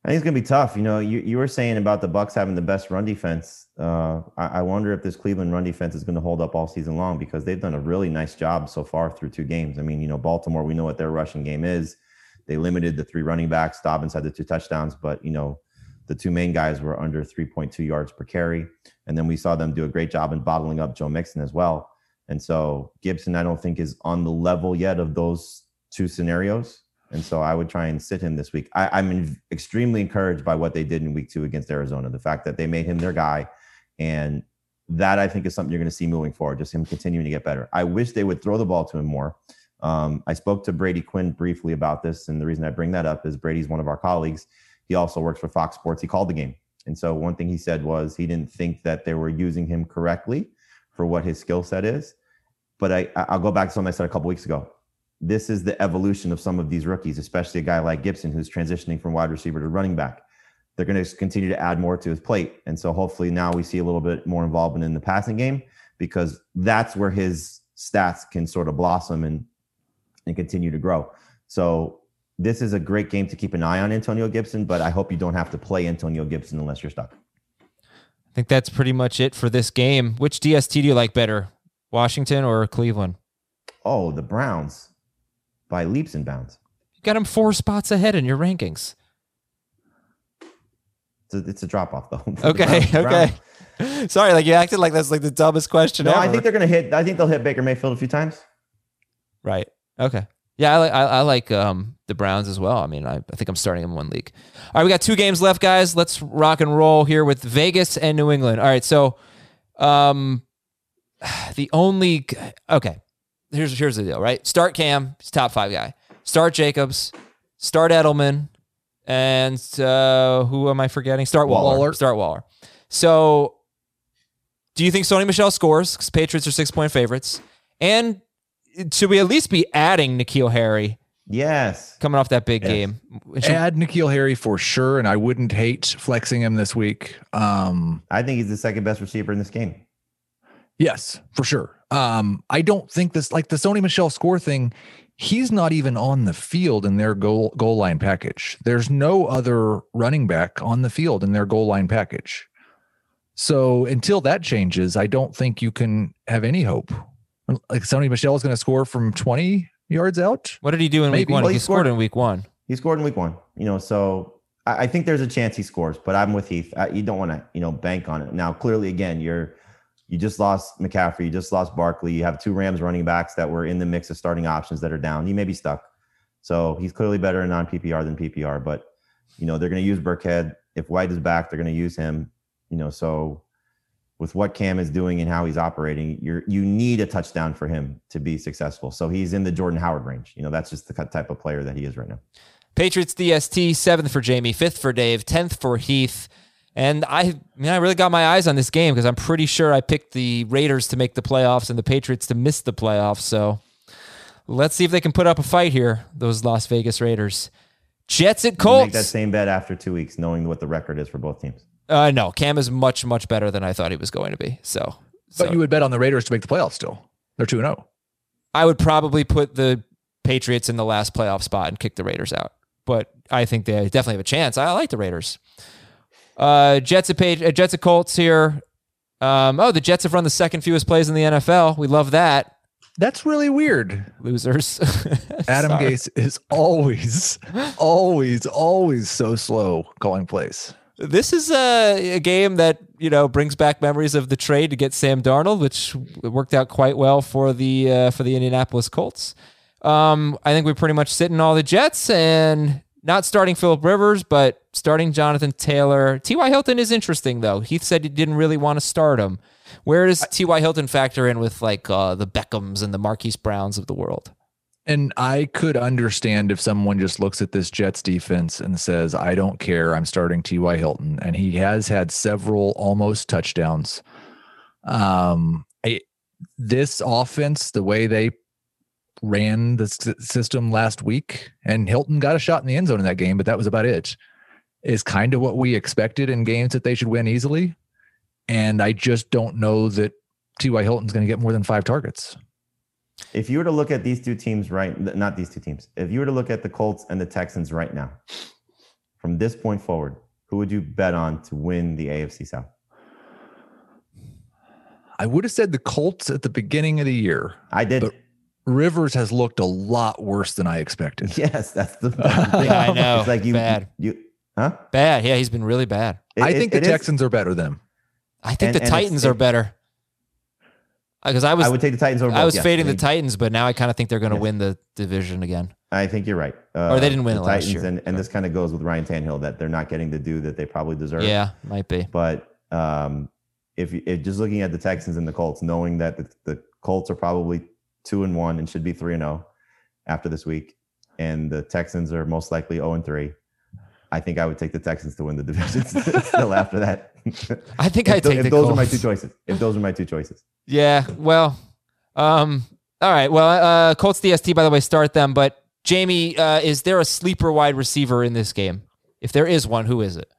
I think it's gonna be tough. You know, you, you were saying about the Bucs having the best run defense. Uh, I, I, wonder if this Cleveland run defense is going to hold up all season long because they've done a really nice job so far through two games. I mean, you know, Baltimore, we know what their rushing game is. They limited the three running backs. Dobbins had the two touchdowns, but you know, the two main guys were under 3.2 yards per carry. And then we saw them do a great job in bottling up Joe Mixon as well. And so Gibson, I don't think is on the level yet of those two scenarios. And so I would try and sit him this week. I, am extremely encouraged by what they did in week two against Arizona. The fact that they made him their guy. And that I think is something you're going to see moving forward, just him continuing to get better. I wish they would throw the ball to him more. Um, I spoke to Brady Quinn briefly about this. And the reason I bring that up is Brady's one of our colleagues. He also works for Fox Sports. He called the game. And so one thing he said was he didn't think that they were using him correctly for what his skill set is. But I, I'll go back to something I said a couple weeks ago this is the evolution of some of these rookies, especially a guy like Gibson who's transitioning from wide receiver to running back. They're going to continue to add more to his plate. And so hopefully now we see a little bit more involvement in the passing game because that's where his stats can sort of blossom and and continue to grow. So this is a great game to keep an eye on Antonio Gibson, but I hope you don't have to play Antonio Gibson unless you're stuck. I think that's pretty much it for this game. Which DST do you like better, Washington or Cleveland? Oh, the Browns by leaps and bounds. You got them four spots ahead in your rankings. It's a, it's a drop off though. Okay, Browns, okay. Browns. Sorry, like you acted like that's like the dumbest question. No, ever. I think they're gonna hit. I think they'll hit Baker Mayfield a few times. Right. Okay. Yeah, I like I, I like um, the Browns as well. I mean, I, I think I'm starting in one league. All right, we got two games left, guys. Let's rock and roll here with Vegas and New England. All right, so um, the only okay here's here's the deal, right? Start Cam, he's top five guy. Start Jacobs, start Edelman, and uh, who am I forgetting? Start Waller. Waller. Start Waller. So, do you think Sony Michel scores? Because Patriots are six point favorites, and should we at least be adding N'Keal Harry? Yes. Coming off that big yes. game. Should, Add N'Keal Harry for sure, and I wouldn't hate flexing him this week. Um, I think he's the second best receiver in this game. Yes, for sure. Um, I don't think this like the Sony Michel score thing. He's not even on the field in their goal goal line package. There's no other running back on the field in their goal line package. So until that changes, I don't think you can have any hope Like Sony Michel is going to score from 20 yards out. What did he do in week one? Well, he he scored scored- in week one. He scored in week one, you know, so I, I think there's a chance he scores, but I'm with Heath. I, you don't want to, you know, bank on it. Now, clearly, again, you're you just lost McCaffrey, you just lost Barkley. You have two Rams running backs that were in the mix of starting options that are down. You may be stuck. So he's clearly better in non PPR than PPR, but you know, they're going to use Burkhead. If White is back, they're going to use him. You know, so with what Cam is doing and how he's operating, you're you need a touchdown for him to be successful. So he's in the Jordan Howard range. You know, that's just the type of player that he is right now. Patriots DST, seventh for Jamie, fifth for Dave, tenth for Heath. And I, I mean, I really got my eyes on this game because I'm pretty sure I picked the Raiders to make the playoffs and the Patriots to miss the playoffs. So let's see if they can put up a fight here, those Las Vegas Raiders. Jets at You Colts. Make that same bet after two weeks, knowing what the record is for both teams. Uh, no, Cam is much, much better than I thought he was going to be. So, But you would bet on the Raiders to make the playoffs still. They're 2 0. I would probably put the Patriots in the last playoff spot and kick the Raiders out. But I think they definitely have a chance. I like the Raiders. Uh, Jets at page, uh, Jets at Colts here. Um, oh, the Jets have run the second fewest plays in the NFL. We love that. That's really weird. Losers. Adam. Gase is always, always, always so slow calling plays. This is a, a game that you know brings back memories of the trade to get Sam Darnold, which worked out quite well for the uh, for the Indianapolis Colts. Um, I think we're pretty much sitting all the Jets and not starting Philip Rivers, but starting Jonathan Taylor. T.Y. Hilton is interesting though. Heath said he didn't really want to start him. Where does T.Y. Hilton factor in with like uh, the Beckhams and the Marquise Browns of the world? And I could understand if someone just looks at this Jets defense and says, I don't care. I'm starting T.Y. Hilton. And he has had several almost touchdowns. Um, I, this offense, the way they ran the system last week, and Hilton got a shot in the end zone in that game, but that was about it, is kind of what we expected in games that they should win easily. And I just don't know that T.Y. Hilton's going to get more than five targets. If you were to look at these two teams right, not these two teams, if you were to look at the Colts and the Texans right now, from this point forward, who would you bet on to win the AFC South? I would have said the Colts at the beginning of the year. I did. But- Rivers has looked a lot worse than I expected. yes, that's the, that's the thing. Yeah, I know. It's like you, Bad. you, huh? Bad. Yeah, he's been really bad. It- I it- think the it is- Texans are better than them. I think And- the and it's- Titans are it- better. Because I was I would take the Titans over. I was yes. fading the Titans, but now I kind of think they're going to Yes. win the division again. I think you're right. Uh, Or they didn't win the it last Titans, year. and, and this kind of goes with Ryan Tannehill that they're not getting the due that they probably deserve. Yeah, might be. But um, if, you- if just looking at the Texans and the Colts, knowing that the, the Colts are probably two and one and should be three and zero after this week, and the Texans are most likely zero and three, I think I would take the Texans to win the division still after that. I think I take if the those Colts. are my two choices. If those are my two choices. Yeah. Well. Um. All right. Well, uh, Colts DST. By the way, start them. But Jamie, uh, is there a sleeper wide receiver in this game? If there is one, who is it?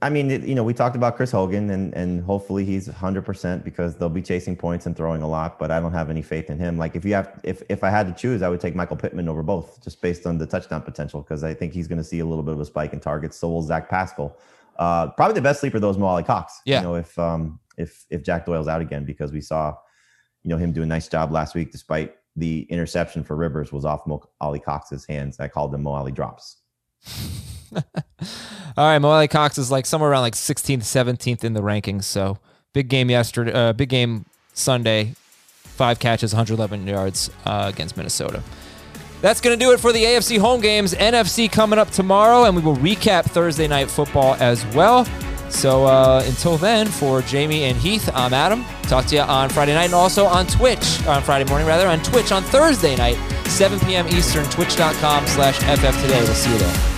I mean, you know, we talked about Chris Hogan, and and hopefully he's 100 percent because they'll be chasing points and throwing a lot. But I don't have any faith in him. Like if you have, if if I had to choose, I would take Michael Pittman over both, just based on the touchdown potential, because I think he's going to see a little bit of a spike in targets. So will Zach Pascal. Uh, probably the best sleeper though is Mo Alie-Cox. Yeah. You know, if um if if Jack Doyle's out again, because we saw, you know, him do a nice job last week, despite the interception for Rivers was off Mo Alie-Cox's hands. I called them Mo Ali drops. All right, Mo Alie-Cox is like somewhere around like 16th, 17th in the rankings. So big game yesterday, uh, big game Sunday, five catches, 111 yards uh, against Minnesota. That's going to do it for the AFC home games. NFC coming up tomorrow, and we will recap Thursday night football as well. So uh, until then, for Jamie and Heath, I'm Adam. Talk to you on Friday night and also on Twitch, on Friday morning rather, on Twitch on Thursday night, 7 p.m. Eastern, twitch.com slash FF today. We'll see you there.